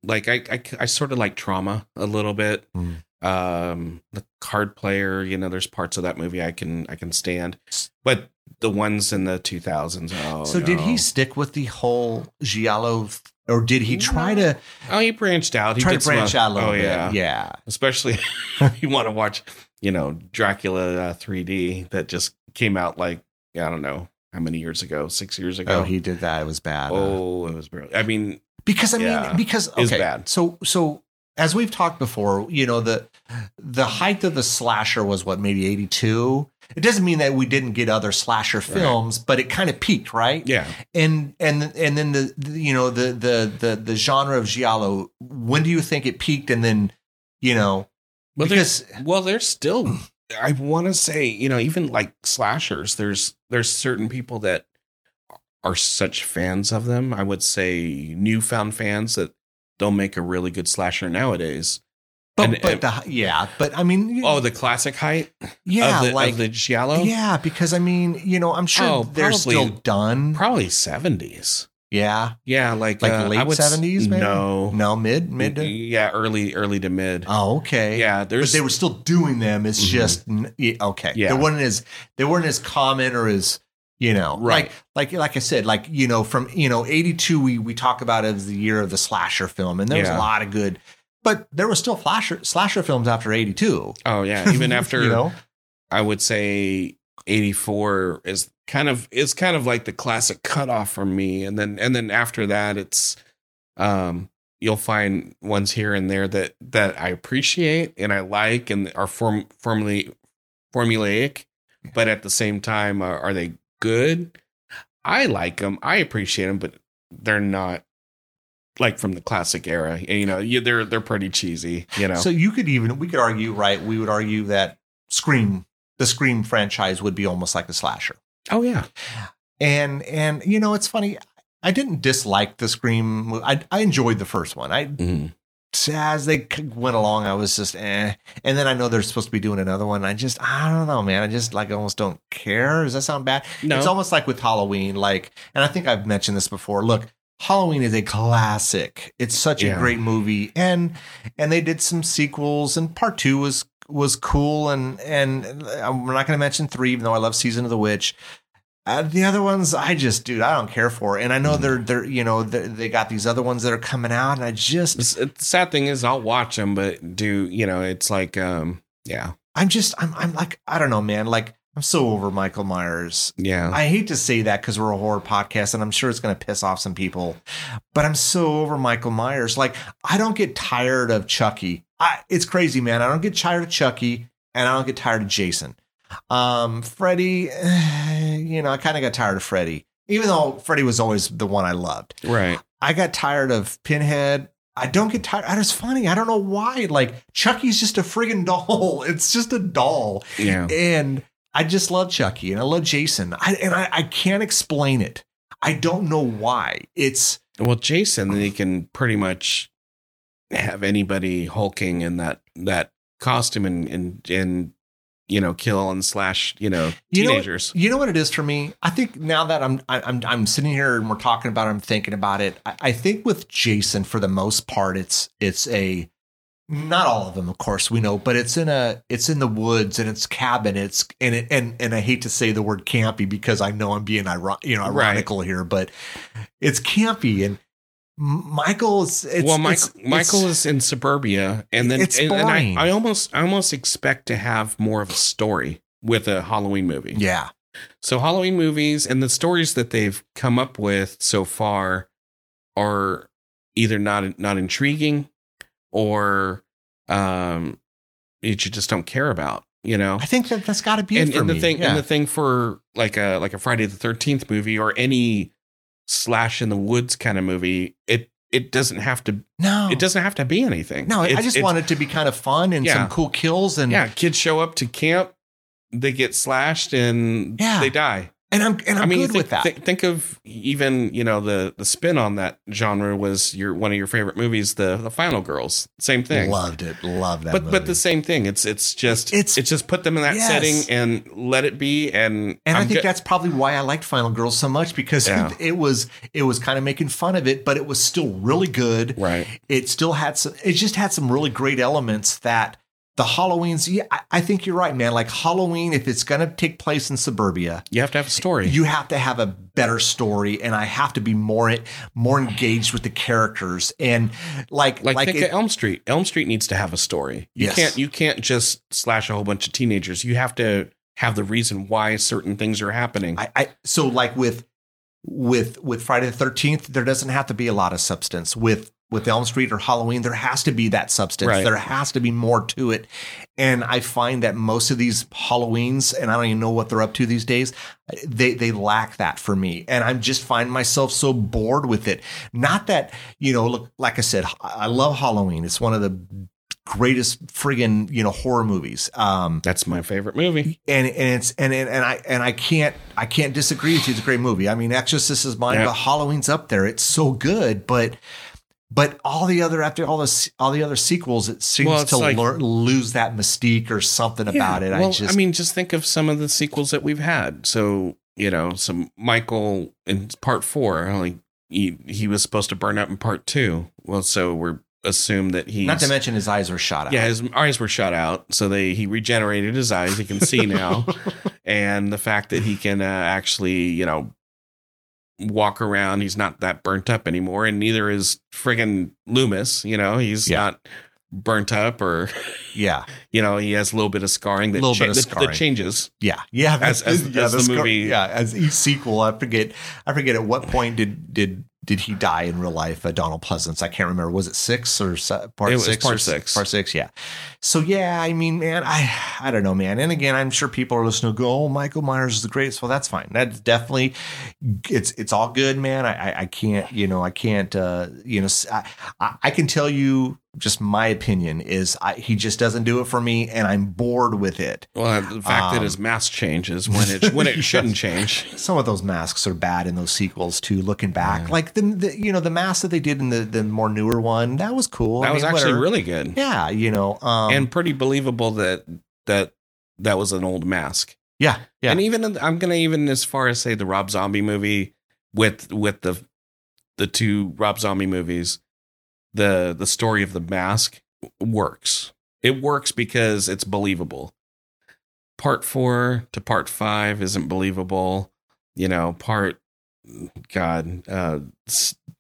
like I, I i sort of like trauma a little bit Mm. um the card player you know there's parts of that movie i can i can stand but the ones in the 2000s oh so did he stick with the whole giallo, or did he try to oh he branched out he did some branch oth- out a little oh bit? yeah Yeah. especially if you want to watch you know dracula uh, 3d that just came out like i don't know how many years ago six years ago Oh, he did that. It was bad. oh it was brilliant i mean because I mean, Yeah. because It's okay, bad. so so as we've talked before, you know the the height of the slasher was what maybe eighty two. It doesn't mean that we didn't get other slasher films, but it kind of peaked, right? Yeah. And and and then the, the you know the the the the genre of giallo. When do you think it peaked? And then you know Well, because there's, well, there's still. I want to say, you know, even like slashers, there's there's certain people that are such fans of them. I would say newfound fans that they'll make a really good slasher nowadays. But, and- but the, yeah, but I mean Oh, the classic height yeah, of the, like of the giallo, yeah, because I mean you know I'm sure Oh, they're probably- still done. probably seventies. yeah, Yeah, like like uh, late seventies, maybe No, no mid mid. To, yeah, early early to mid. oh, okay. yeah, but they were still doing them. It's Mhm. just okay. Yeah. they weren't as they weren't as common or as you know Right. like like like I said like you know from you know eighty two we we talk about it as the year of the slasher film and there was Yeah. a lot of good, but there were still slasher slasher films after eighty two. oh yeah, even after you know? I would say 84 is kind of is kind of like the classic cutoff for me. And then and then after that it's um you'll find ones here and there that that I appreciate and I like and are form formally formulaic but at the same time are, are they good? I like them I appreciate them but they're not like from the classic era you know you, they're they're pretty cheesy you know So you could even we could argue, right? We would argue that Scream, the Scream franchise, would be almost like a slasher. oh yeah And and you know, it's funny. I didn't dislike the Scream. I I enjoyed the first one. I Mhm. as they went along, I was just eh. And then I know they're supposed to be doing another one. I just I don't know, man. I just like almost don't care. Does that sound bad? no It's almost like with Halloween, like, and I think I've mentioned this before. Look, Halloween is a classic. It's such a great movie, and and they did some sequels, and part two was was cool, and and I'm not going to mention three, even though I love Season of the Witch. Uh, the other ones, I just, dude, I don't care for, and I know Mhm. they're they're you know they they got these other ones that are coming out, and I just the sad thing is, I'll watch them, but do you know? It's like, um, yeah, I'm just I'm I'm like I don't know, man, like. I'm so over Michael Myers. yeah, I hate to say that because we're a horror podcast and I'm sure it's going to piss off some people, but I'm so over Michael Myers. Like, I don't get tired of Chucky. I, it's crazy, man. I don't get tired of Chucky and I don't get tired of Jason. Um, Freddy, you know, I kind of got tired of Freddy, even though Freddy was always the one I loved. right. I got tired of Pinhead. I don't get tired. It's funny. I don't know why. Like, Chucky's just a friggin' doll. It's just a doll Yeah, and I just love Chucky and I love Jason. I, and I, I can't explain it. I don't know why. It's well, Jason, he can pretty much have anybody hulking in that that costume and and and you know kill and slash you know You know what- teenagers. you know what it is for me. I think now that I'm I'm I'm sitting here and we're talking about it, I'm thinking about it. I, I think with Jason, for the most part, it's it's a not all of them, of course, we know, but it's in a it's in the woods and it's cabin. It's and it, and and I hate to say the word campy because I know I'm being iron, you know Right. ironical here, but it's campy and. M- Michael's it's, well, Mike, it's- Michael it's- is in suburbia, and then It's and, and. I, I almost I almost expect to have more of a story with a Halloween movie. yeah So Halloween movies and the stories that they've come up with so far are either not not intriguing or um you just don't care about, you know. I think that that's got to be And, and the me. thing yeah. and the thing for like a like a Friday the 13th movie or any slash in the woods kind of movie, it it doesn't have to no, it doesn't have to be anything. No, I just it's- want it to be kind of fun and Yeah. some cool kills and Yeah, kids show up to camp, they get slashed and Yeah. they die. And I'm and I'm I mean, good think, with that. thi- think of even you know the the spin on that genre was your one of your favorite movies, the the Final Girls. Same thing, Loved it. Loved that. but but the same thing. It's it's just It's- it's just put them in that Yes. setting and let it be. And and i I'm think good- that's probably why I liked Final Girls so much because Yeah. it, was it was kind of making fun of it, but it was still really good. right. It still had some. It just had some really great elements that the Halloween's. Yeah, I, think you're right, man. Like Halloween, if it's going to take place in suburbia, You have to have a story. you have to have a better story, and I have to be more more engaged with the characters and like like, think it- of Elm Street. Elm Street needs to have a story. You Yes. can't you can't just slash a whole bunch of teenagers. You have to have the reason why certain things are happening. I, I so like with with with Friday the Thirteenth, there doesn't have to be a lot of substance. With with Elm Street or Halloween, there has to be that substance. Right. There has to be more to it. And I find that most of these Halloweens, and I don't even know what they're up to these days, they they lack that for me. And I'm just find myself so bored with it. Not that, you know, look, like I said, I love Halloween. It's one of the greatest friggin' you know horror movies. Um, That's my favorite movie. and and it's and and, and I and I can't I can't disagree with you. It's a great movie. I mean, Exorcist is mine, Yeah. but Halloween's up there. It's so good, but but all the other after all the all the other sequels, it seems Well, to like- lose that mystique or something about it. Well, I just I mean, just think of some of the sequels that we've had. So you know, some Michael in part four, like he he was supposed to burn up in part two. Well, so we're assume that he not to mention his eyes were shot out. yeah, his eyes were shut out, so they he regenerated his eyes. He can see now, and the fact that he can uh, actually, you know, walk around, he's not that burnt up anymore, and neither is friggin' Loomis. You know, he's Yeah. not burnt up, or yeah, you know, he has a little bit of scarring that, Little cha- bit of scarring. that changes. yeah, yeah. As- as- yeah, as the scar- movie- yeah, as each sequel, I forget. I forget at what point did did did he die in real life? Uh, Donald Pleasence. I can't remember. Was it six or se- part It was six? part or six. Part six. Yeah. So yeah, I mean, man, I I don't know, man. And again, I'm sure people are listening. to Go, oh, Michael Myers is the greatest. Well, that's fine. That's definitely it's it's all good, man. I I, I can't you know I can't uh you know I can tell you just my opinion is I, he just doesn't do it for me, and I'm bored with it. Well, the fact that Um, his mask changes when it when it shouldn't change. some of those masks are bad in those sequels too. Looking back, Yeah. like the, the you know the mask that they did in the the more newer one, that was cool. That I was mean, actually whatever. really good yeah, you know, um, and pretty believable that that that was an old mask. yeah, yeah, And even I'm gonna even as far as say the Rob Zombie movie with with the the two Rob Zombie movies, the the story of the mask works. It works because it's believable. Part four to part five isn't believable. You know, part God, uh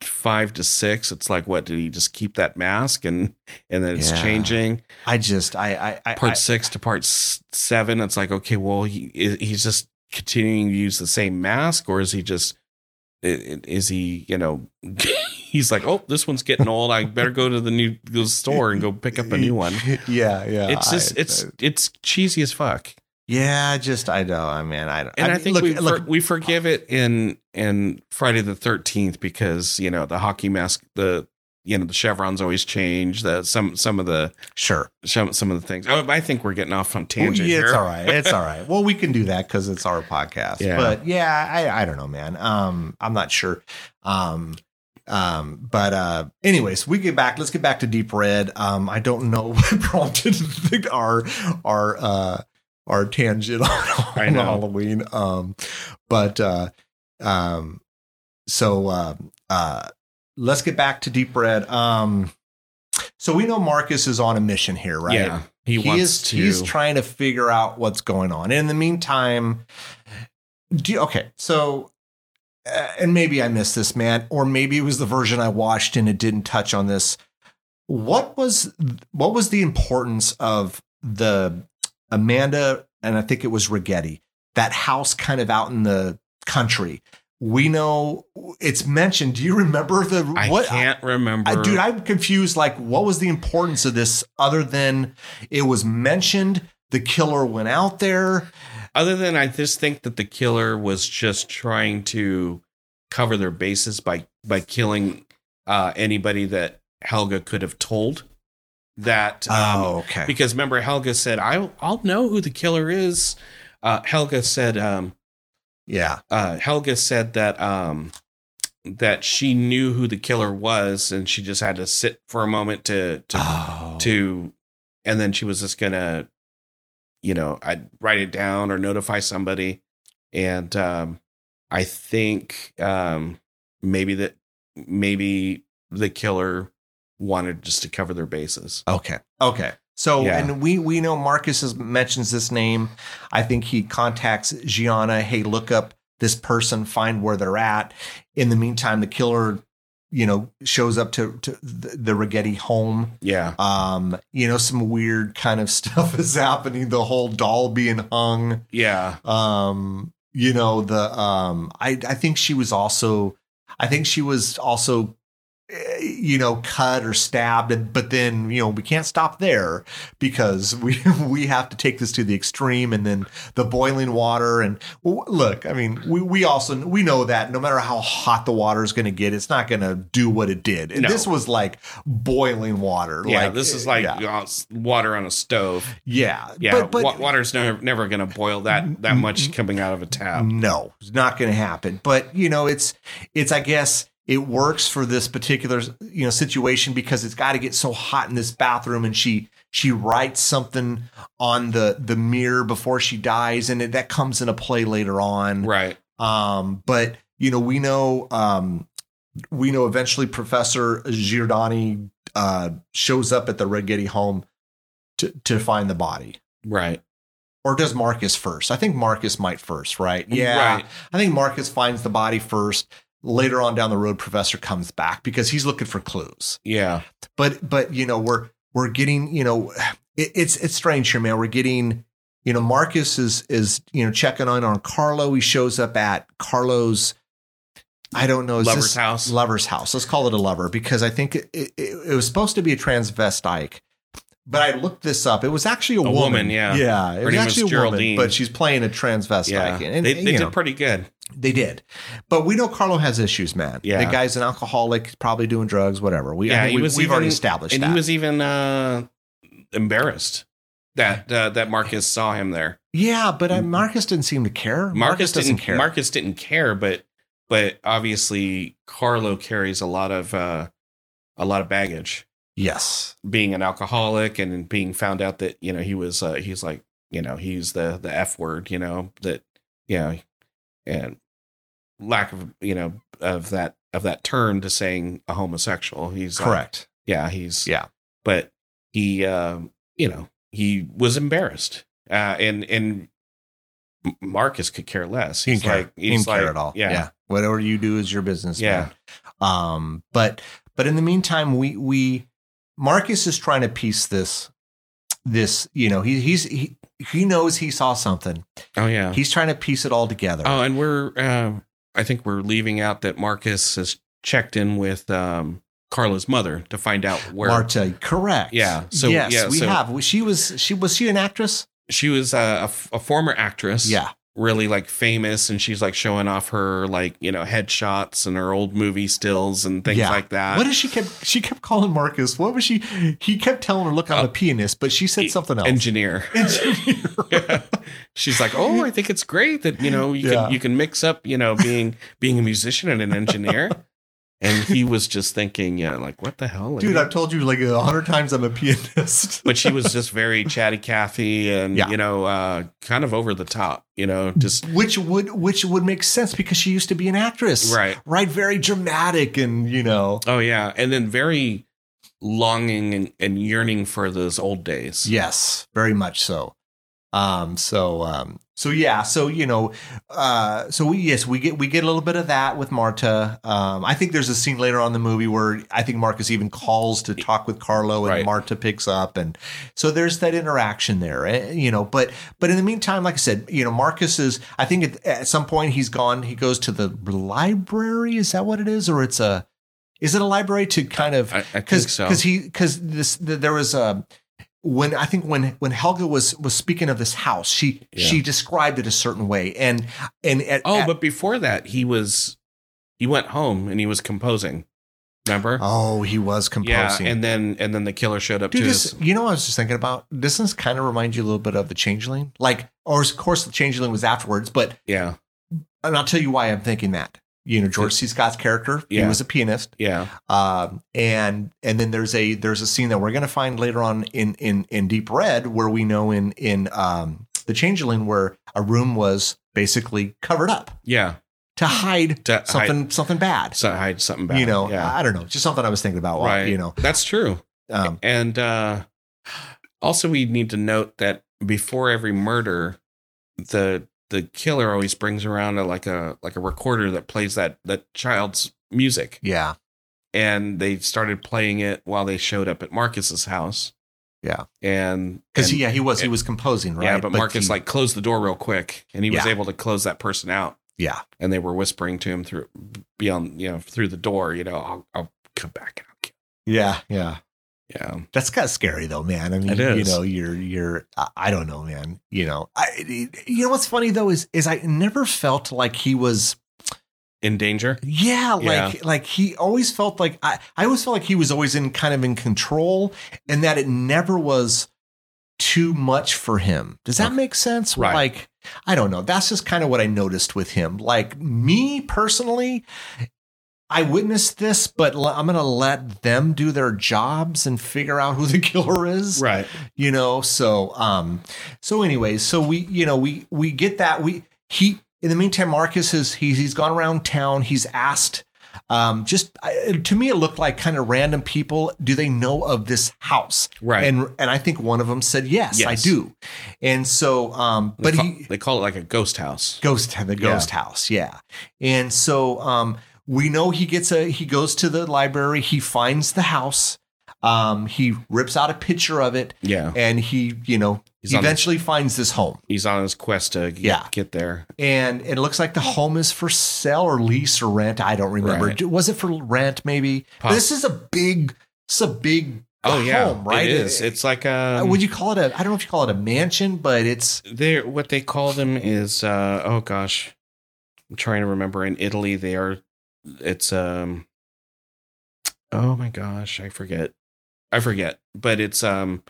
five to six, it's like what did he just keep that mask and and then it's Yeah. changing I just I I, I part I- six to part seven, it's like okay, well, he he's just continuing to use the same mask, or is he just i- i- is he you know he's like oh this one's getting old, I better go to the new the store and go pick up a new one. yeah, yeah. It's just I- it's it's cheesy as fuck, yeah, just I know. I mean, I don't. and I, mean, think look, we for, we forgive it in in Friday the Thirteenth because you know the hockey mask the. You know the chevrons always change. The some some of the sure. some some of the things. Oh, I think we're getting off on Well, tangent yeah, it's all right. It's all right. Well, we can do that because it's our podcast. Yeah. But yeah, I, I don't know, man. Um, I'm not sure. Um, um, but uh, anyways, we get back. Let's get back to Deep Red. Um, I don't know what prompted our our uh our tangent on, on. Halloween. Um, but uh, um, so uh, uh, let's get back to Deep Red. Um, so we know Marcus is on a mission here, right? Yeah, he, he, wants is to. he's trying to figure out what's going on. In the meantime, do you, okay, so Uh, and maybe I missed this, man, or maybe it was the version I watched and it didn't touch on this. What was what was the importance of the Amanda and I think it was Righetti that house kind of out in the country? We know it's mentioned. Do you remember the I what? can't remember. I, dude, I'm confused. Like, what was the importance of this other than it was mentioned? The killer went out there. Other than I just think that the killer was just trying to cover their bases by by killing uh, anybody that Helga could have told. That um, okay. because remember Helga said I'll I'll know who the killer is. Uh, Helga said um, yeah. uh, Helga said that um, that she knew who the killer was and she just had to sit for a moment to to Oh. to and then she was just gonna you know i'd write it down or notify somebody and um i think um maybe that maybe the killer wanted just to cover their bases Okay. Okay. So, Yeah. and we we know Marcus has, mentions this name. I think he contacts Gianna. Hey, look up this person, find where they're at. In the meantime, the killer, you know, shows up to, to the, the Righetti home. yeah Um, you know, some weird kind of stuff is happening. The whole doll being hung. yeah Um, you know, the um, I I think she was also, I think she was also you know, cut or stabbed, and but then you know we can't stop there because we we have to take this to the extreme, and then the boiling water. And look, I mean, we we also we know that no matter how hot the water is going to get, it's not going to do what it did. And No. this was like boiling water. Yeah, like, this is like yeah, uh, water on a stove. yeah, Yeah, But, but wa- water's never never going to boil that that much coming out of a tap. No, it's not going to happen. But you know, it's it's I guess it works for this particular you know situation because it's got to get so hot in this bathroom, and she she writes something on the the mirror before she dies, and it, that comes into play later on. Right. Um, but you know, we know um, we know eventually Professor Giordani uh, shows up at the Righetti home to to find the body. Right. Or does Marcus first? I think Marcus might first, right? Yeah. Right. I think Marcus finds the body first. Later on down the road, Professor comes back because he's looking for clues. Yeah. But but you know we're we're getting you know it, it's it's strange here, man. We're getting you know Marcus is is you know checking on on Carlo. He shows up at Carlo's. I don't know Lover's house. Lover's house. Let's call it a lover because I think it, it, it was supposed to be a transvestite. But I looked this up. It was actually a, A woman. woman, yeah. yeah. It Her was name was actually a woman, but she's playing a transvestite. Yeah. And, they they know, did pretty good. they did. But we know Carlo has issues, man. Yeah. The guy's an alcoholic, probably doing drugs, whatever. We, Yeah, he we, was we've already established And that. he was even uh, embarrassed that uh, that Marcus saw him there. yeah, but uh, Marcus didn't seem to care. Marcus, doesn't didn't care. Marcus didn't care, but but obviously Carlo carries a lot of uh, a lot of baggage. Yes. Being an alcoholic and being found out that you know he was uh, he's like you know he's the the f word you know that you know and lack of you know of that of that turn to saying a homosexual. He's like, Correct. yeah, he's Yeah. but he um you know he was embarrassed uh and and marcus could care less He he's didn't care. like he didn't like care at all. yeah Whatever you do is your business. Yeah. man. Um, but but in the meantime, we we Marcus is trying to piece this this, you know, he he's he he knows he saw something. oh yeah He's trying to piece it all together. oh and we're um i think we're leaving out that marcus has checked in with um carla's mother to find out where Marta, correct. Yeah, so- yes, yeah, we so- have. She was she was she an actress? she was a, a former actress Yeah. Really like famous and she's like showing off her like you know headshots and her old movie stills and things Yeah. like that What did she kept she kept calling Marcus? What was she he kept telling her look I'm Oh. a pianist, but she said something else. engineer Engineer. She's like, "Oh, I think it's great that you know you Yeah. can you can mix up you know being being a musician and an engineer." And he was just thinking, yeah, like what the hell, Dude. I've told you like a hundred times I'm a pianist. but she was just very chatty Cathy and Yeah. you know uh, kind of over the top, you know, just which would which would make sense because she used to be an actress. right. Right, very dramatic and you know. Oh yeah, and then very longing and, and yearning for those old days. Yes, very much so. Um so um so yeah, so you know, uh so we yes, we get we get a little bit of that with Marta. Um I think there's a scene later on in the movie where I think Marcus even calls to talk with Carlo and Right. Marta picks up and so there's that interaction there, eh, you know, but but in the meantime like I said, you know, Marcus is I think at, at some point he's gone he goes to the library, is that what it is or it's a is it a library to kind of I, I think because so. because he because this the, there was a when I think when when Helga was was speaking of this house, she Yeah. she described it a certain way, and and at, oh, at- but before that, he was he went home and he was composing. Remember? oh, he was composing. Yeah, and then and then the killer showed up Dude, this, his you know, what I was just thinking about. Doesn't this kind of remind you a little bit of the Changeling? Like, or of course, the Changeling was afterwards, but yeah and I'll tell you why I'm thinking that. You know, George C. Scott's character, he was a pianist. yeah Um, and and then there's a there's a scene that we're going to find later on in in in Deep Red where we know in in um, the Changeling where a room was basically covered up yeah to hide to something something bad. hide, so hide something bad. you know, yeah, I don't know, just something I was thinking about. While, right. You know, that's true. um, And uh, also, we need to note that before every murder, the the killer always brings around a, like a like a recorder that plays that that child's music, yeah, and they started playing it while they showed up at Marcus's house. Yeah. and because and- yeah, he was he was composing, right? yeah, but, Marcus he- like closed the door real quick, and he was able to close that person out. yeah, And they were whispering to him through beyond you know through the door. You know, I'll, I'll come back and I'll kill. Yeah, yeah. Yeah. That's kind of scary though, man. I mean, you know, you're you're I, I don't know, man. You know, I you know what's funny though is is I never felt like he was In danger. yeah, like Yeah. like he always felt like I I always felt like he was always in kind of in control and that it never was too much for him. Does that Okay. make sense? Right. Like I don't know. That's just kind of what I noticed with him. Like me personally, I witnessed this, but I'm going to let them do their jobs and figure out who the killer is. Right. you know so um so anyways so we you know we we get that. We he in the meantime marcus has he's he's gone around town. He's asked um just I- to me it looked like kind of random people do they know of this house? Right. and and i think one of them said yes, i do. And so um They but call, he they call it like a ghost house. ghost the ghost house yeah. And so um we know he gets a he goes to the library he finds the house um he rips out a picture of it Yeah. and he you know He's eventually finds this home He's on his quest to get, Yeah. get there. and it looks like the home is for sale or lease or rent i don't remember Right. was it for rent maybe Poss- this is a big it's a big Oh yeah, right It is. It's like Uh, a. would you call it a i don't know if you call it a mansion but it's They what they call them is uh oh gosh, I'm trying to remember. In Italy, they are. It's um. Oh my gosh, I forget. I forget, but it's um,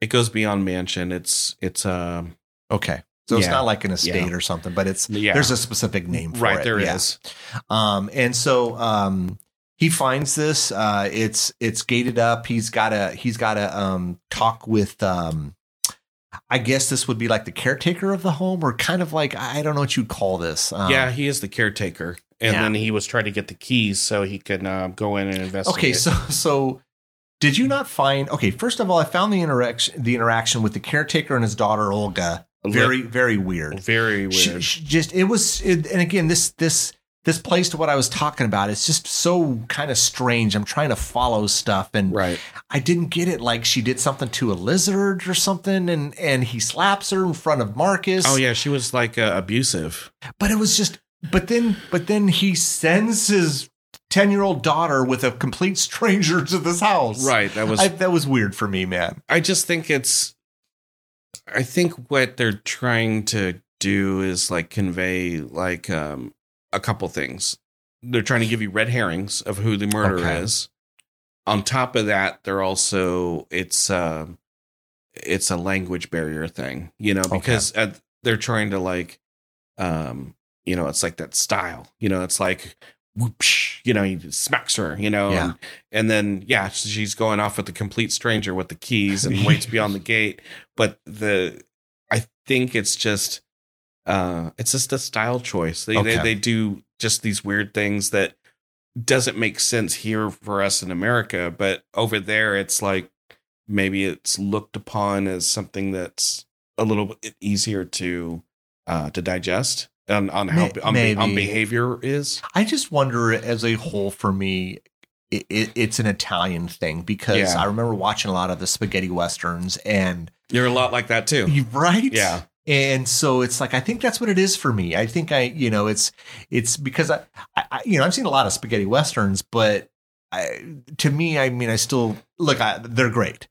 it goes beyond mansion. It's it's um. okay so it's not like an estate Yeah. or something but it's Yeah. there's a specific name for right it there is. yeah. Um, and so um, he finds this. Uh, it's it's gated up. He's got to he's got to um, talk with. Um, I guess this would be like the caretaker of the home, or kind of like I don't know what you'd call this. Um, yeah, he is the caretaker, and Yeah. then he was trying to get the keys so he could uh, go in and investigate. Okay, so so did you not find? Okay, first of all, I found the interaction the interaction with the caretaker and his daughter Olga very very weird. very She- weird. she just it was it, and again this this this plays to what i was talking about it's just so kind of strange i'm trying to follow stuff and right. i didn't get it like she did something to a lizard or something and and he slaps her in front of marcus Oh yeah, she was like uh, abusive. but it was just but then but then he sends his 10 year old daughter with a complete stranger to this house Right. That was I, that was weird for me man I just think it's I think what they're trying to do is like convey like um a couple things. They're trying to give you red herrings of who the murderer Okay. is. On top of that, they're also it's um it's a language barrier thing, you know, because uh, they're trying to like um you know, it's like that style. You know, it's like whoopsh, you know, he smacks her, you know, Yeah. and, and then yeah, she's going off with a complete stranger with the keys and waits beyond the gate. But the I think it's just uh it's just a style choice. They Okay. they, they do just these weird things that doesn't make sense here for us in America, but over there it's like maybe it's looked upon as something that's a little bit easier to uh to digest on on how on, on behavior is. I just wonder, as a whole, for me, it, it, it's an Italian thing because Yeah. I remember watching a lot of the spaghetti westerns, and You're a lot like that too. you right, Yeah. And so it's like I think that's what it is for me. I think I, you know, it's it's because I, I I- you know, I've seen a lot of spaghetti westerns, but I, to me, I mean, I still look. I, they're great,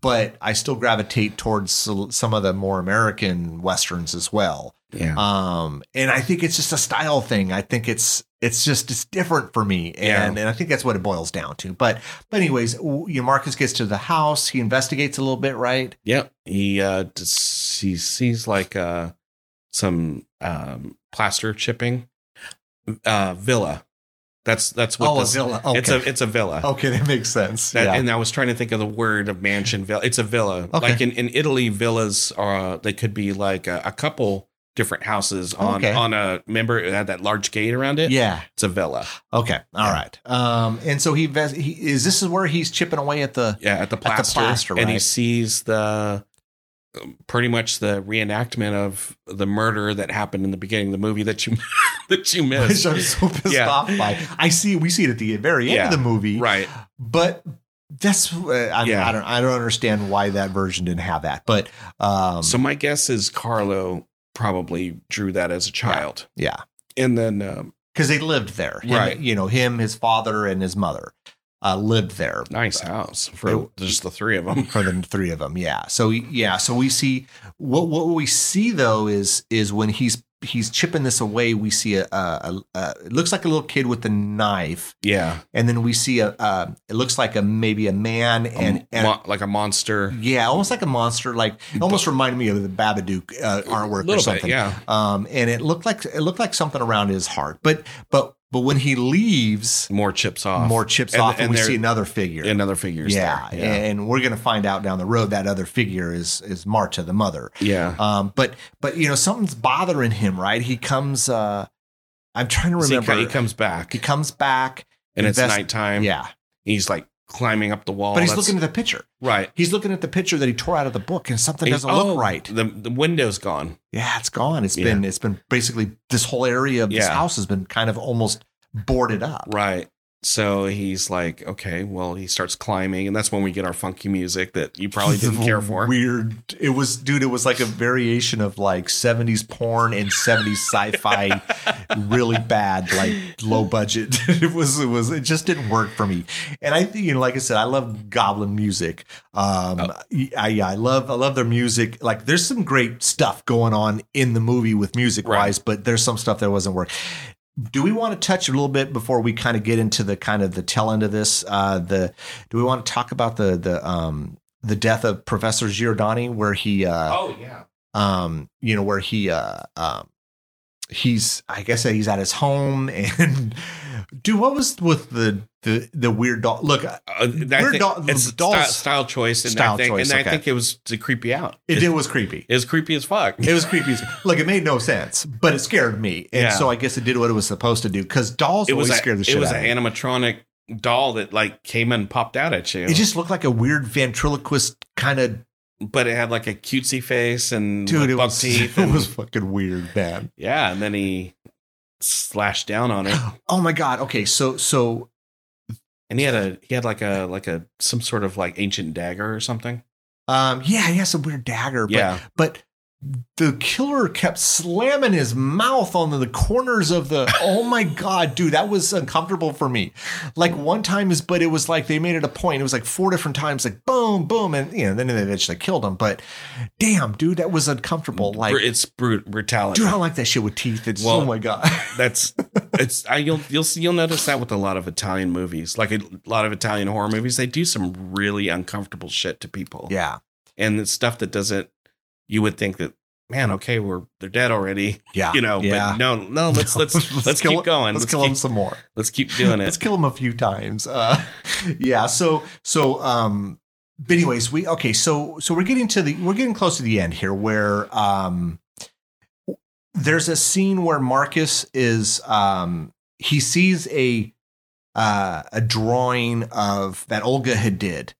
but I still gravitate towards some of the more American westerns as well. Yeah. Um, and I think it's just a style thing. I think it's it's just it's different for me, and and I think that's what it boils down to. But but anyways, you know, Marcus gets to the house. He investigates a little bit, right? Yep. He uh he sees like uh some um plaster chipping uh villa. That's that's what oh, this, a villa. Okay. it's a it's a villa. okay, that makes sense. That, yeah. And I was trying to think of the word of mansion villa. It's a villa. Okay. Like in, in Italy, villas are they could be like a, a couple different houses on Okay. on a member it had that large gate around it. yeah. It's a villa. Okay. All right. Um, and so he, he is this is where he's chipping away at the Yeah, at the the plaster, plaster, and he sees the pretty much the reenactment of the murder that happened in the beginning of the movie that you that you which missed. I'm so pissed Yeah. off by. I see. We see it at the very end Yeah. of the movie, right. but that's uh, I, Yeah. I don't I don't understand why that version didn't have that. But um, So my guess is Carlo probably drew that as a child, yeah, and then um, because they lived there, Him- Right. You know, him, his father, and his mother. uh, lived there Nice house for It- just the three of them. for the three of them. Yeah. So yeah. So we see what what we see though is is when he's he's chipping this away. We see a, a, a, a it looks like a little kid with a knife, Yeah, and then we see a uh, it looks like a maybe a man and, and mo- like a monster. yeah, almost like a monster. Like it almost reminded me of the Babadook uh, artwork or something. bit, yeah. Um, and it looked like it looked like something around his heart. But but but when he leaves, More chips off. more chips And- off, and, and we see another figure. Another figures. yeah, yeah, and we're gonna find out down the road that other figure is is Marta, the mother. yeah. Um, but but you know something's bothering him, right? He comes. Uh, I'm trying to So he remember. he, comes back, He comes back, and it's nighttime. yeah, he's like climbing up the wall. but he's That's- looking at the picture. right. He's looking at the picture that he tore out of the book, and something He's- doesn't look oh, right. The the window's gone. Yeah, it's gone. It's Yeah. been it's been basically this whole area of this house has been kind of almost boarded up. Right. So he's like, okay, well, he starts climbing, and that's when we get our funky music that you probably didn't care for. Weird. It was, dude. It was like a variation of like '70s porn and '70s sci-fi, really bad, like low budget. It was. It was. It just didn't work for me. And I, think, you know, like I said, I love Goblin music. Um, Oh. I, yeah, I love, I love their music. Like, there's some great stuff going on in the movie with music wise, but there's some stuff that wasn't work. Do we want to touch a little bit before we kind of get into the kind of the tail end of this? Uh, the do we want to talk about the the um the death of Professor Giordani, where he uh Oh yeah. um you know where he uh um he's I guess he's at his home and dude, what was with the the the weird doll? Look, Uh, Weird think doll- it's dolls- style, style choice, and Style I think, choice, and okay. I think it was to creep you out. it, it, it was creepy. it was creepy as fuck. It was creepy. as- Look, it made no sense, but it scared me, and Yeah. so I guess it did what it was supposed to do. Because dolls It was always a, scare the shit it was an animatronic doll that like came and popped out at you. It just looked like a weird ventriloquist kind of but it had like a cutesy face and dude. like, buck was teeth. it was fucking weird, man. yeah, and then he slashed down on her, Oh my god. Okay, so so and he had a he had like a like a some sort of like ancient dagger or something. um yeah, he has a weird dagger, but yeah, but the killer kept slamming his mouth on the corners of the oh my god dude that was uncomfortable for me like one time is but it was like they made it a point it was like four different times like boom boom and you know then they eventually killed him but damn dude that was uncomfortable like it's brut- brutality. dude i don't like that shit with teeth it's oh Well, oh my god That's it's I, you'll you'll see, you'll notice that with a lot of Italian movies, like a lot of Italian horror movies. They do some really uncomfortable shit to people. yeah and it's stuff that doesn't. You would think that man, okay, we're they're dead already, yeah you know. yeah But no, no, let's let's let's, kill keep going. let's, Let's, kill keep, him some more let's keep doing it. Let's kill him a few times. Uh, yeah. So so um. But anyways, we okay. So so we're getting to the we're getting close to the end here, where um, there's a scene where Marcus is um he sees a uh a drawing of that Olga had did,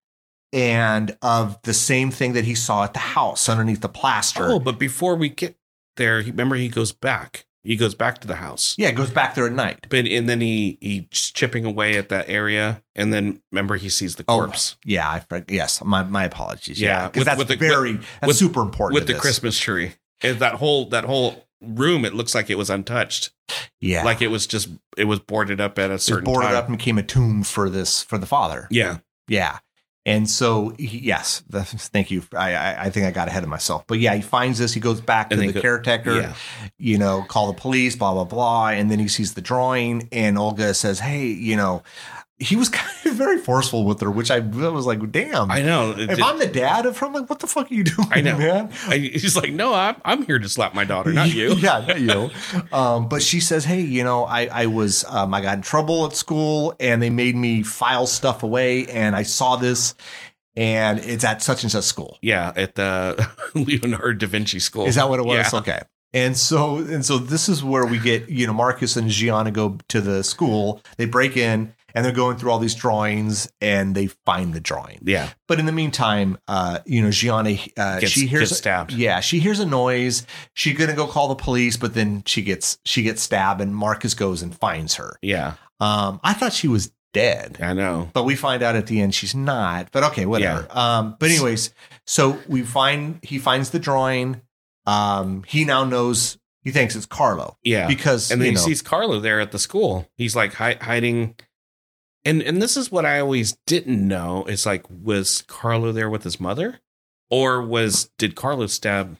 and of the same thing that he saw at the house underneath the plaster. Oh, but before we get there, remember he goes back. He goes back to the house. Yeah, it goes back there at night. But and then he he's chipping away at that area, and then remember he sees the Oh, corpse Yeah, I yes. My my apologies. Yeah, Yeah, because with- that's with the- very that's with- super important with the this. Christmas tree. And that whole that whole room, it looks like it was untouched, Yeah, like it was just it was boarded up at a it certain boarded time. up and became a tomb for this for the father. Yeah, Yeah. And so, he, yes, thank you. I, I I think I got ahead of myself, but yeah, he finds this. He goes back to the go- caretaker. yeah. You know, call the police, blah blah blah, and then he sees the drawing, and Olga says, "Hey, you know." He was kind of very forceful with her, which I was like, "Damn!" I know. If did- I'm the dad of her, I'm like, "What the fuck are you doing, I know. man?" I- he's like, no, I'm I'm here to slap my daughter, not you. yeah, not you. Um, but she says, "Hey, you know, I I was um, I got in trouble at school, and they made me file stuff away, and I saw this, and it's at such and such school. Yeah, at the Leonardo da Vinci School. Is that what it was? Yeah. Okay." And so and so this is where we get you know Marcus and Gianna go to the school. They break in and they're going through all these drawings and they find the drawing. Yeah, But in the meantime, uh, you know, Gianna, uh, Gets- she hears stabbed. Yeah, she hears a noise. She's gonna go call the police, but then she gets she gets stabbed, and Marcus goes and finds her. yeah, Um, I thought she was dead, I know. but we find out at the end she's not. But okay, whatever. Um, but anyways, so we find he finds the drawing. Um, he now knows. He thinks it's Carlo Yeah, because and then he know, sees Carlo there at the school. He's like hi- hiding And and this is what I always didn't know. It's like, was Carlo there with his mother, or was did Carlo stab?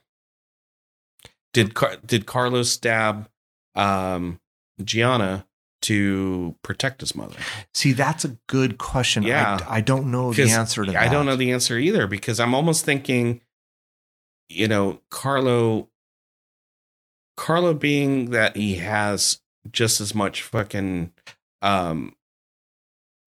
Did Car- did Carlos stab um, Gianna to protect his mother? See, that's a good question. Yeah. I, I don't know the answer to that. I don't know the answer either because I'm almost thinking, you know, Carlo, Carlo being that he has just as much fucking, um,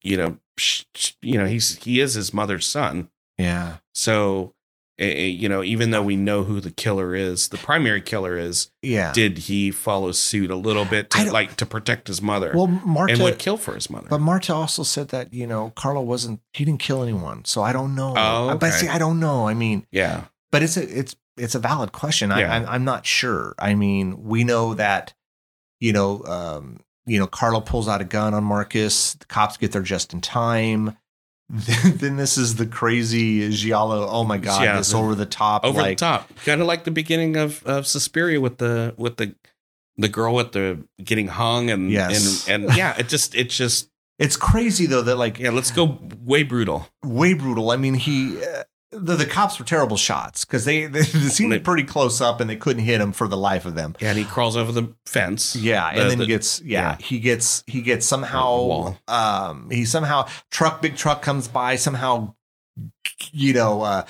you know, sh- you know, he's he is his mother's son. Yeah. So, eh, eh, you know, even though we know who the killer is, the primary killer is, Yeah. did he follow suit a little bit to like to protect his mother well, and Marta, would kill for his mother? but Marta also said that you know Carlo wasn't. He didn't kill anyone, so I don't know. Oh, But see, I don't know. I mean, yeah, but it's a it's it's a valid question. I, Yeah. I'm I'm not sure. I mean, we know that you know um, you know Carlo pulls out a gun on Marcus. The cops get there just in time. Then, then this is the crazy Giallo. Oh my god, Yeah, this over the top, over like, the top, kind of like the beginning of of Suspiria with the with the the girl with the getting hung and Yes. and and yeah, it just it just It's crazy though that like yeah, let's go way brutal. way brutal. I mean, he uh, the the cops were terrible shots because they they, they seemed pretty close up and they couldn't hit him for the life of them. Yeah, and he crawls over the fence. Yeah, The- and then the- he gets yeah, yeah. he gets he gets somehow um he somehow truck big truck comes by somehow you know uh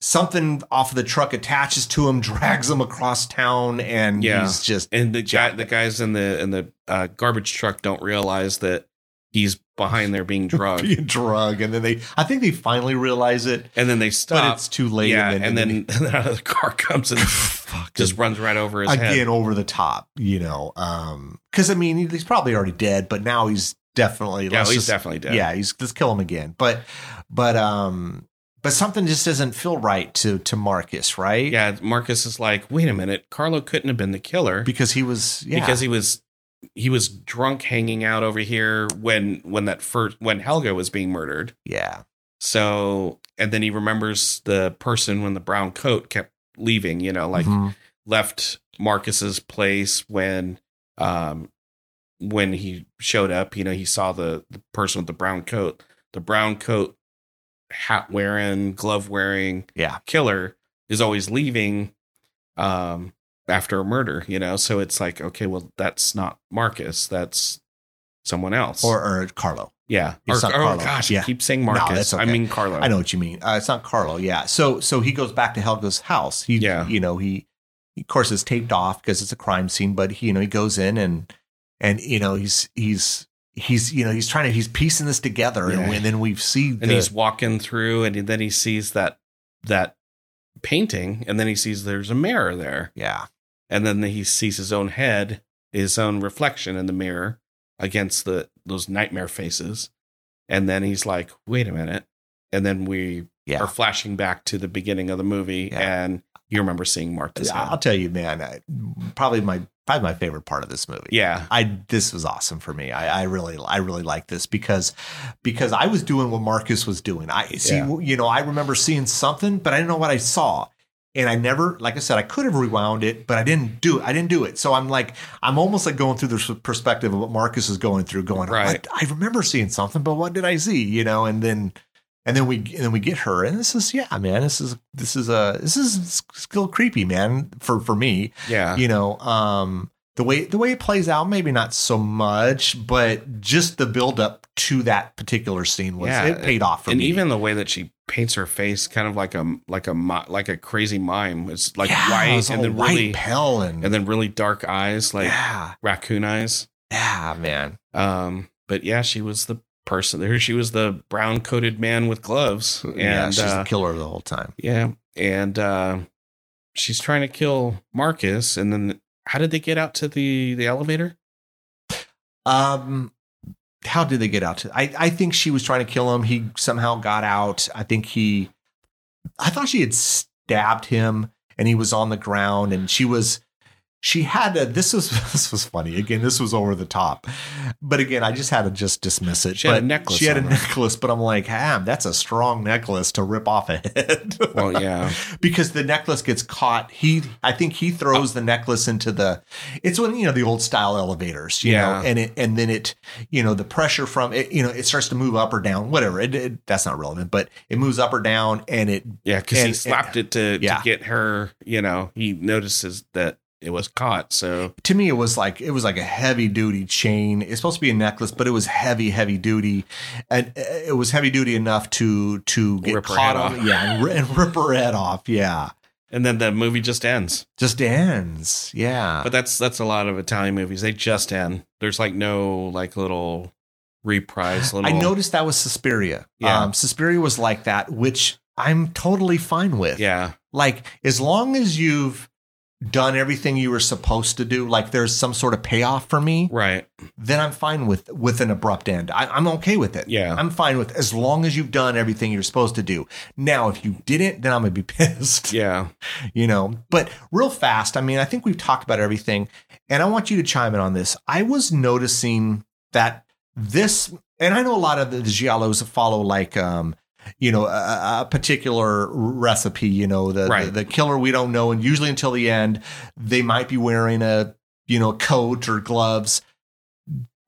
something off of the truck attaches to him drags him across town and Yeah. he's just and the guy, the guys in the in the uh, garbage truck don't realize that he's behind there being drugged, being drug and then they I think they finally realize it and then they but stop. it's too late yeah, and and then, then, the car comes and just runs right over his again head. over the top, you know. Um, because I mean, he's probably already dead, but now he's definitely Yeah, he's just- definitely dead. Yeah, he's let's kill him again. But but um, but something just doesn't feel right to to Marcus, right? yeah. Marcus is like, wait a minute, Carlo couldn't have been the killer because he was yeah because he was he was drunk hanging out over here when when that first when Helga was being murdered. yeah So and then he remembers the person when the brown coat kept leaving. You know, like Mhm. left Marcus's place when um when he showed up, you know, he saw the, the person with the brown coat. The brown coat hat wearing, glove wearing yeah killer is always leaving um after a murder, you know. So it's like, okay, well that's not Marcus, that's someone else. or or Carlo. yeah. Or, not oh Carlo. gosh, Yeah. I keep saying No, Marcus. I mean Carlo. I know what you mean. Uh, it's not Carlo. Yeah. So so he goes back to Helga's house. He Yeah. you know he of course is taped off because it's a crime scene, but he you know he goes in and and you know he's he's he's you know he's trying to he's piecing this together Yeah. and, and then we see and the, he's walking through and then he sees that that painting and then he sees there's a mirror there yeah and then he sees his own head his own reflection in the mirror against the those nightmare faces and then he's like wait a minute and then we yeah are flashing back to the beginning of the movie Yeah. and you remember seeing Martha's I'll tell you, man. I, probably my probably my favorite part of this movie. yeah I this was awesome for me. I, I really I really like this because because I was doing what Marcus was doing. I see Yeah. you know I remember seeing something, but I didn't know what I saw. And I never, like I said, I could have rewound it, but I didn't do it. I didn't do it. So I'm like, I'm almost like going through the perspective of what Marcus is going through, going, Right. I, I remember seeing something, but what did I see? You know, and then, and then we, and then we get her, and this is, yeah, man, this is, this is a, this is still creepy, man, for for me yeah you know um the way the way it plays out maybe not so much but just the build up to that particular scene was Yeah, it paid off for and me And even the way that she paints her face kind of like a like a like a crazy mime it's like yeah, white was and then white really pale and, and then really dark eyes like yeah raccoon eyes yeah man Um, but yeah, she was the person there. She was the brown coated man with gloves. And yeah she's uh, the killer the whole time yeah. And uh, she's trying to kill Marcus. And then how did they get out to the, the elevator? um how did they get out to i i think she was trying to kill him. He somehow got out. I think he i thought she had stabbed him and he was on the ground and she was she had a this was this was funny again this was over the top but again i just had to just dismiss it She had a necklace she had a her. necklace but i'm like ham that's a strong necklace to rip off a head Well, yeah. because the necklace gets caught he i think he throws the necklace into the it's when you know the old style elevators you Yeah. know and it and then it you know the pressure from it you know it starts to move up or down whatever it, it- that's not relevant but it moves up or down and it Yeah, because he And- slapped it to, Yeah. to get her, you know, he notices that it was caught. So, to me it was like it was like a heavy duty chain it's supposed to be a necklace but it was heavy heavy duty and uh, it was heavy duty enough to to get Rip her caught head on off. yeah and, and rip her head off yeah and then the movie just ends. just ends yeah But that's that's a lot of Italian movies. They just end. There's like no like little reprise. Little, I noticed that was Suspiria. Yeah. Um, Suspiria was like that, which I'm totally fine with. Yeah, Like, as long as you've done everything you were supposed to do, like there's some sort of payoff for me, right. then I'm fine with with an abrupt end. I, I'm okay with it. Yeah. I'm fine with as long as you've done everything you're supposed to do. Now, if you didn't, then I'm gonna be pissed. Yeah, You know, but real fast. I mean, I think we've talked about everything, and I want you to chime in on this. I was noticing that this, and I know a lot of the giallos follow like, um, you know, a, a particular recipe. You know, the, Right. the the killer we don't know, and usually until the end, they might be wearing a you know coat or gloves.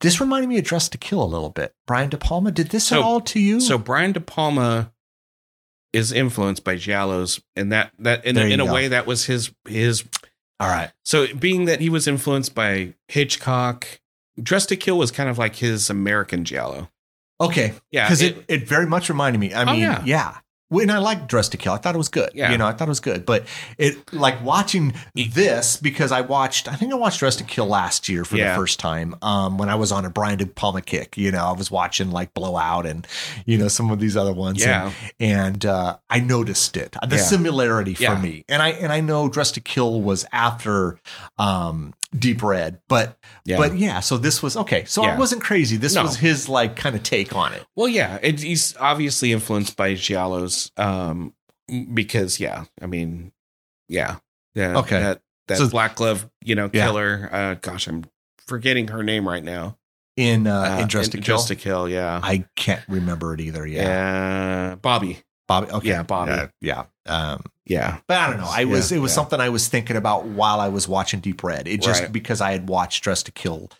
This reminded me of Dressed to Kill a little bit. Brian De Palma did this at all to you? So Brian De Palma is influenced by Giallos, and that that in, in a go. way that was his his. all right, So being that he was influenced by Hitchcock, Dressed to Kill was kind of like his American Giallo. Okay, Yeah, because it, it very much reminded me. I Oh, mean, yeah. yeah. When I liked Dressed to Kill, I thought it was good. Yeah. You know, I thought it was good. But it like watching this because I watched, I think I watched Dressed to Kill last year for Yeah. the first time. Um, when I was on a Brian De Palma kick, you know, I was watching like Blowout and you know some of these other ones. Yeah. and, and uh, I noticed it, the Yeah. similarity for me. And I and I know Dressed to Kill was after um, Deep Red, but Yeah. but yeah. So this was okay. So Yeah. it wasn't crazy. This No. was his like kind of take on it. Well, yeah, it, he's obviously influenced by Giallos, um, because yeah, I mean, yeah, yeah, Okay. that that So- black glove, you know, Yeah. killer. Uh, gosh, I'm forgetting her name right now. in uh, Uh, in Dressed to Kill. Dressed to Kill, yeah, I can't remember it either. Yeah, yeah, Bobby, Bobby. Okay, Yeah, Bobby. Uh, yeah. Um, yeah, but I don't know. I was Yeah, it was yeah. something I was thinking about while I was watching Deep Red. It just Right. because I had watched Dressed to Kill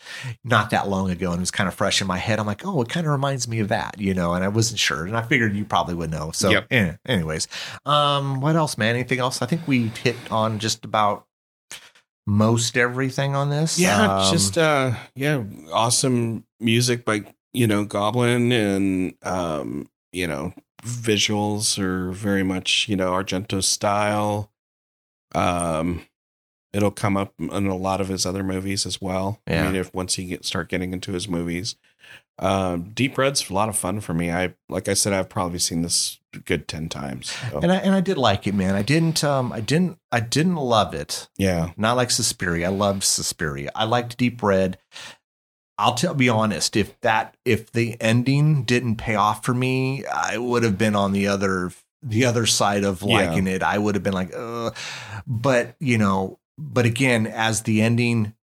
not that long ago and it was kind of fresh in my head. I'm like, oh, it kind of reminds me of that, you know. And I wasn't sure, and I figured you probably would know. So, Yep. eh, anyways, um, what else, man? Anything else? I think we hit on just about most everything on this. yeah, Um, just uh, yeah, awesome music by you know Goblin and um, you know visuals are very much you know Argento style. Um, it'll come up in a lot of his other movies as well. Yeah. I mean, if once he get start getting into his movies, um, Deep Red's a lot of fun for me. I like I said, I've probably seen this good ten times. So, and I and I did like it, man. I didn't um I didn't I didn't love it. yeah, Not like Suspiria. I loved Suspiria. I liked Deep Red. I'll tell be honest, if that if the ending didn't pay off for me, I would have been on the other the other side of Yeah. liking it. I would have been like, uh but you know, but again, as the ending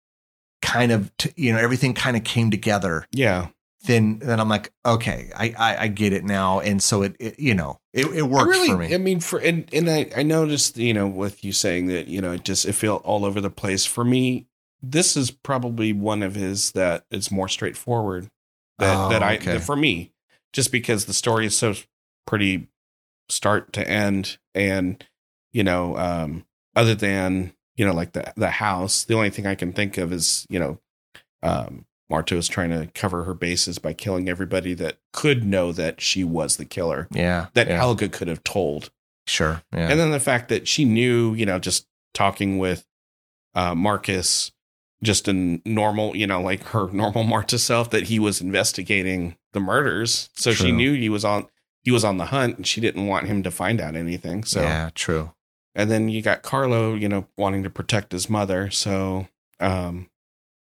kind of t- you know, everything kind of came together, yeah. then then I'm like, okay, I I, I get it now. And so it, it you know, it, it worked really, for me. I mean, for and and I I noticed you know with you saying that you know it just it felt all over the place for me. This is probably one of his that is more straightforward. That Oh, that I okay. that for me, just because the story is so pretty start to end, and you know, um, other than you know like the the house, the only thing I can think of is you know, um, Marta is trying to cover her bases by killing everybody that could know that she was the killer yeah. that yeah, Helga could have told. sure. Yeah. And then the fact that she knew, you know, just talking with uh, Marcus, just a normal, you know, like her normal Marta self, that he was investigating the murders. So she knew he was on he was on the hunt, and she didn't want him to find out anything. So, yeah, true. and then you got Carlo, you know, wanting to protect his mother. So, um,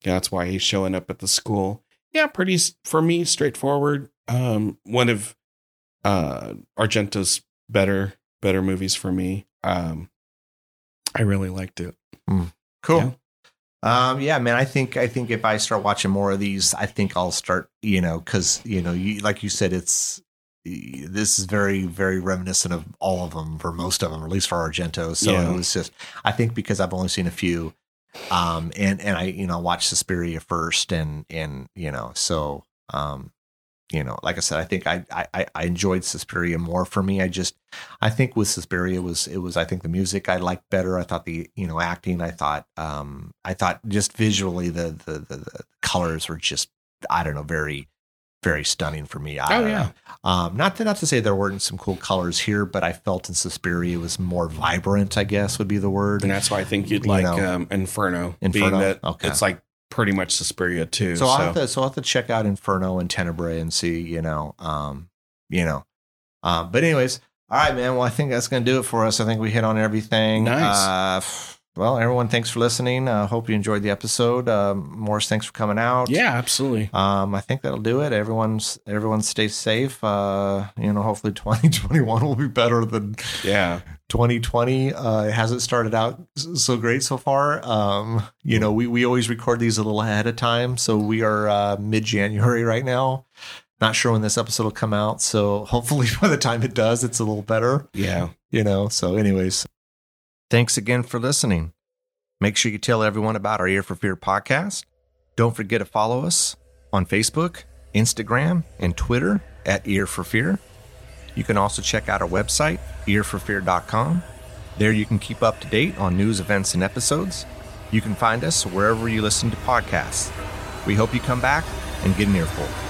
yeah, that's why he's showing up at the school. Yeah, pretty for me straightforward. Um, one of uh Argento's better better movies for me. Um, I really liked it. Cool. Yeah. Um, yeah, man. I think I think if I start watching more of these, I think I'll start. You know, because you know, you, like you said, it's this is very very reminiscent of all of them for most of them, or at least for Argento. So Yeah. it was just. I think because I've only seen a few, um, and and I you know watched Suspiria first, and and you know so um, you know, like I said, I think I I I enjoyed Suspiria more. For me, I just I think with Suspiria was it was I think the music I liked better. I thought the you know acting I thought um I thought just visually the the the, the colors were just I don't know very very stunning for me. I Oh, don't yeah. know. Um, not to not to say there weren't some cool colors here, but I felt in Suspiria was more vibrant. I guess would be the word. And that's why I think you'd You like um, Inferno, Inferno? being that Okay. it's like pretty much Suspiria too. So So, I'll have to so I'll have to check out Inferno and Tenebrae and see, you know, um, you know. Um, but anyways, all right, man. Well, I think that's gonna do it for us. I think we hit on everything. Nice. Uh, well, everyone, thanks for listening. Uh, hope you enjoyed the episode. Um, Morris, thanks for coming out. yeah, absolutely. Um, I think that'll do it. Everyone's everyone stay safe. Uh, you know, hopefully 2021 will be better than Yeah. 2020 uh, it hasn't started out so great so far. Um, you know, we, we always record these a little ahead of time. So we are uh, mid January right now. Not sure when this episode will come out. So hopefully by the time it does, it's a little better, Yeah. you know. So, anyways, thanks again for listening. Make sure you tell everyone about our Ear for Fear podcast. Don't forget to follow us on Facebook, Instagram, and Twitter at Ear for Fear. You can also check out our website, earforfear.com. There you can keep up to date on news, events, and episodes. You can find us wherever you listen to podcasts. We hope you come back and get an earful.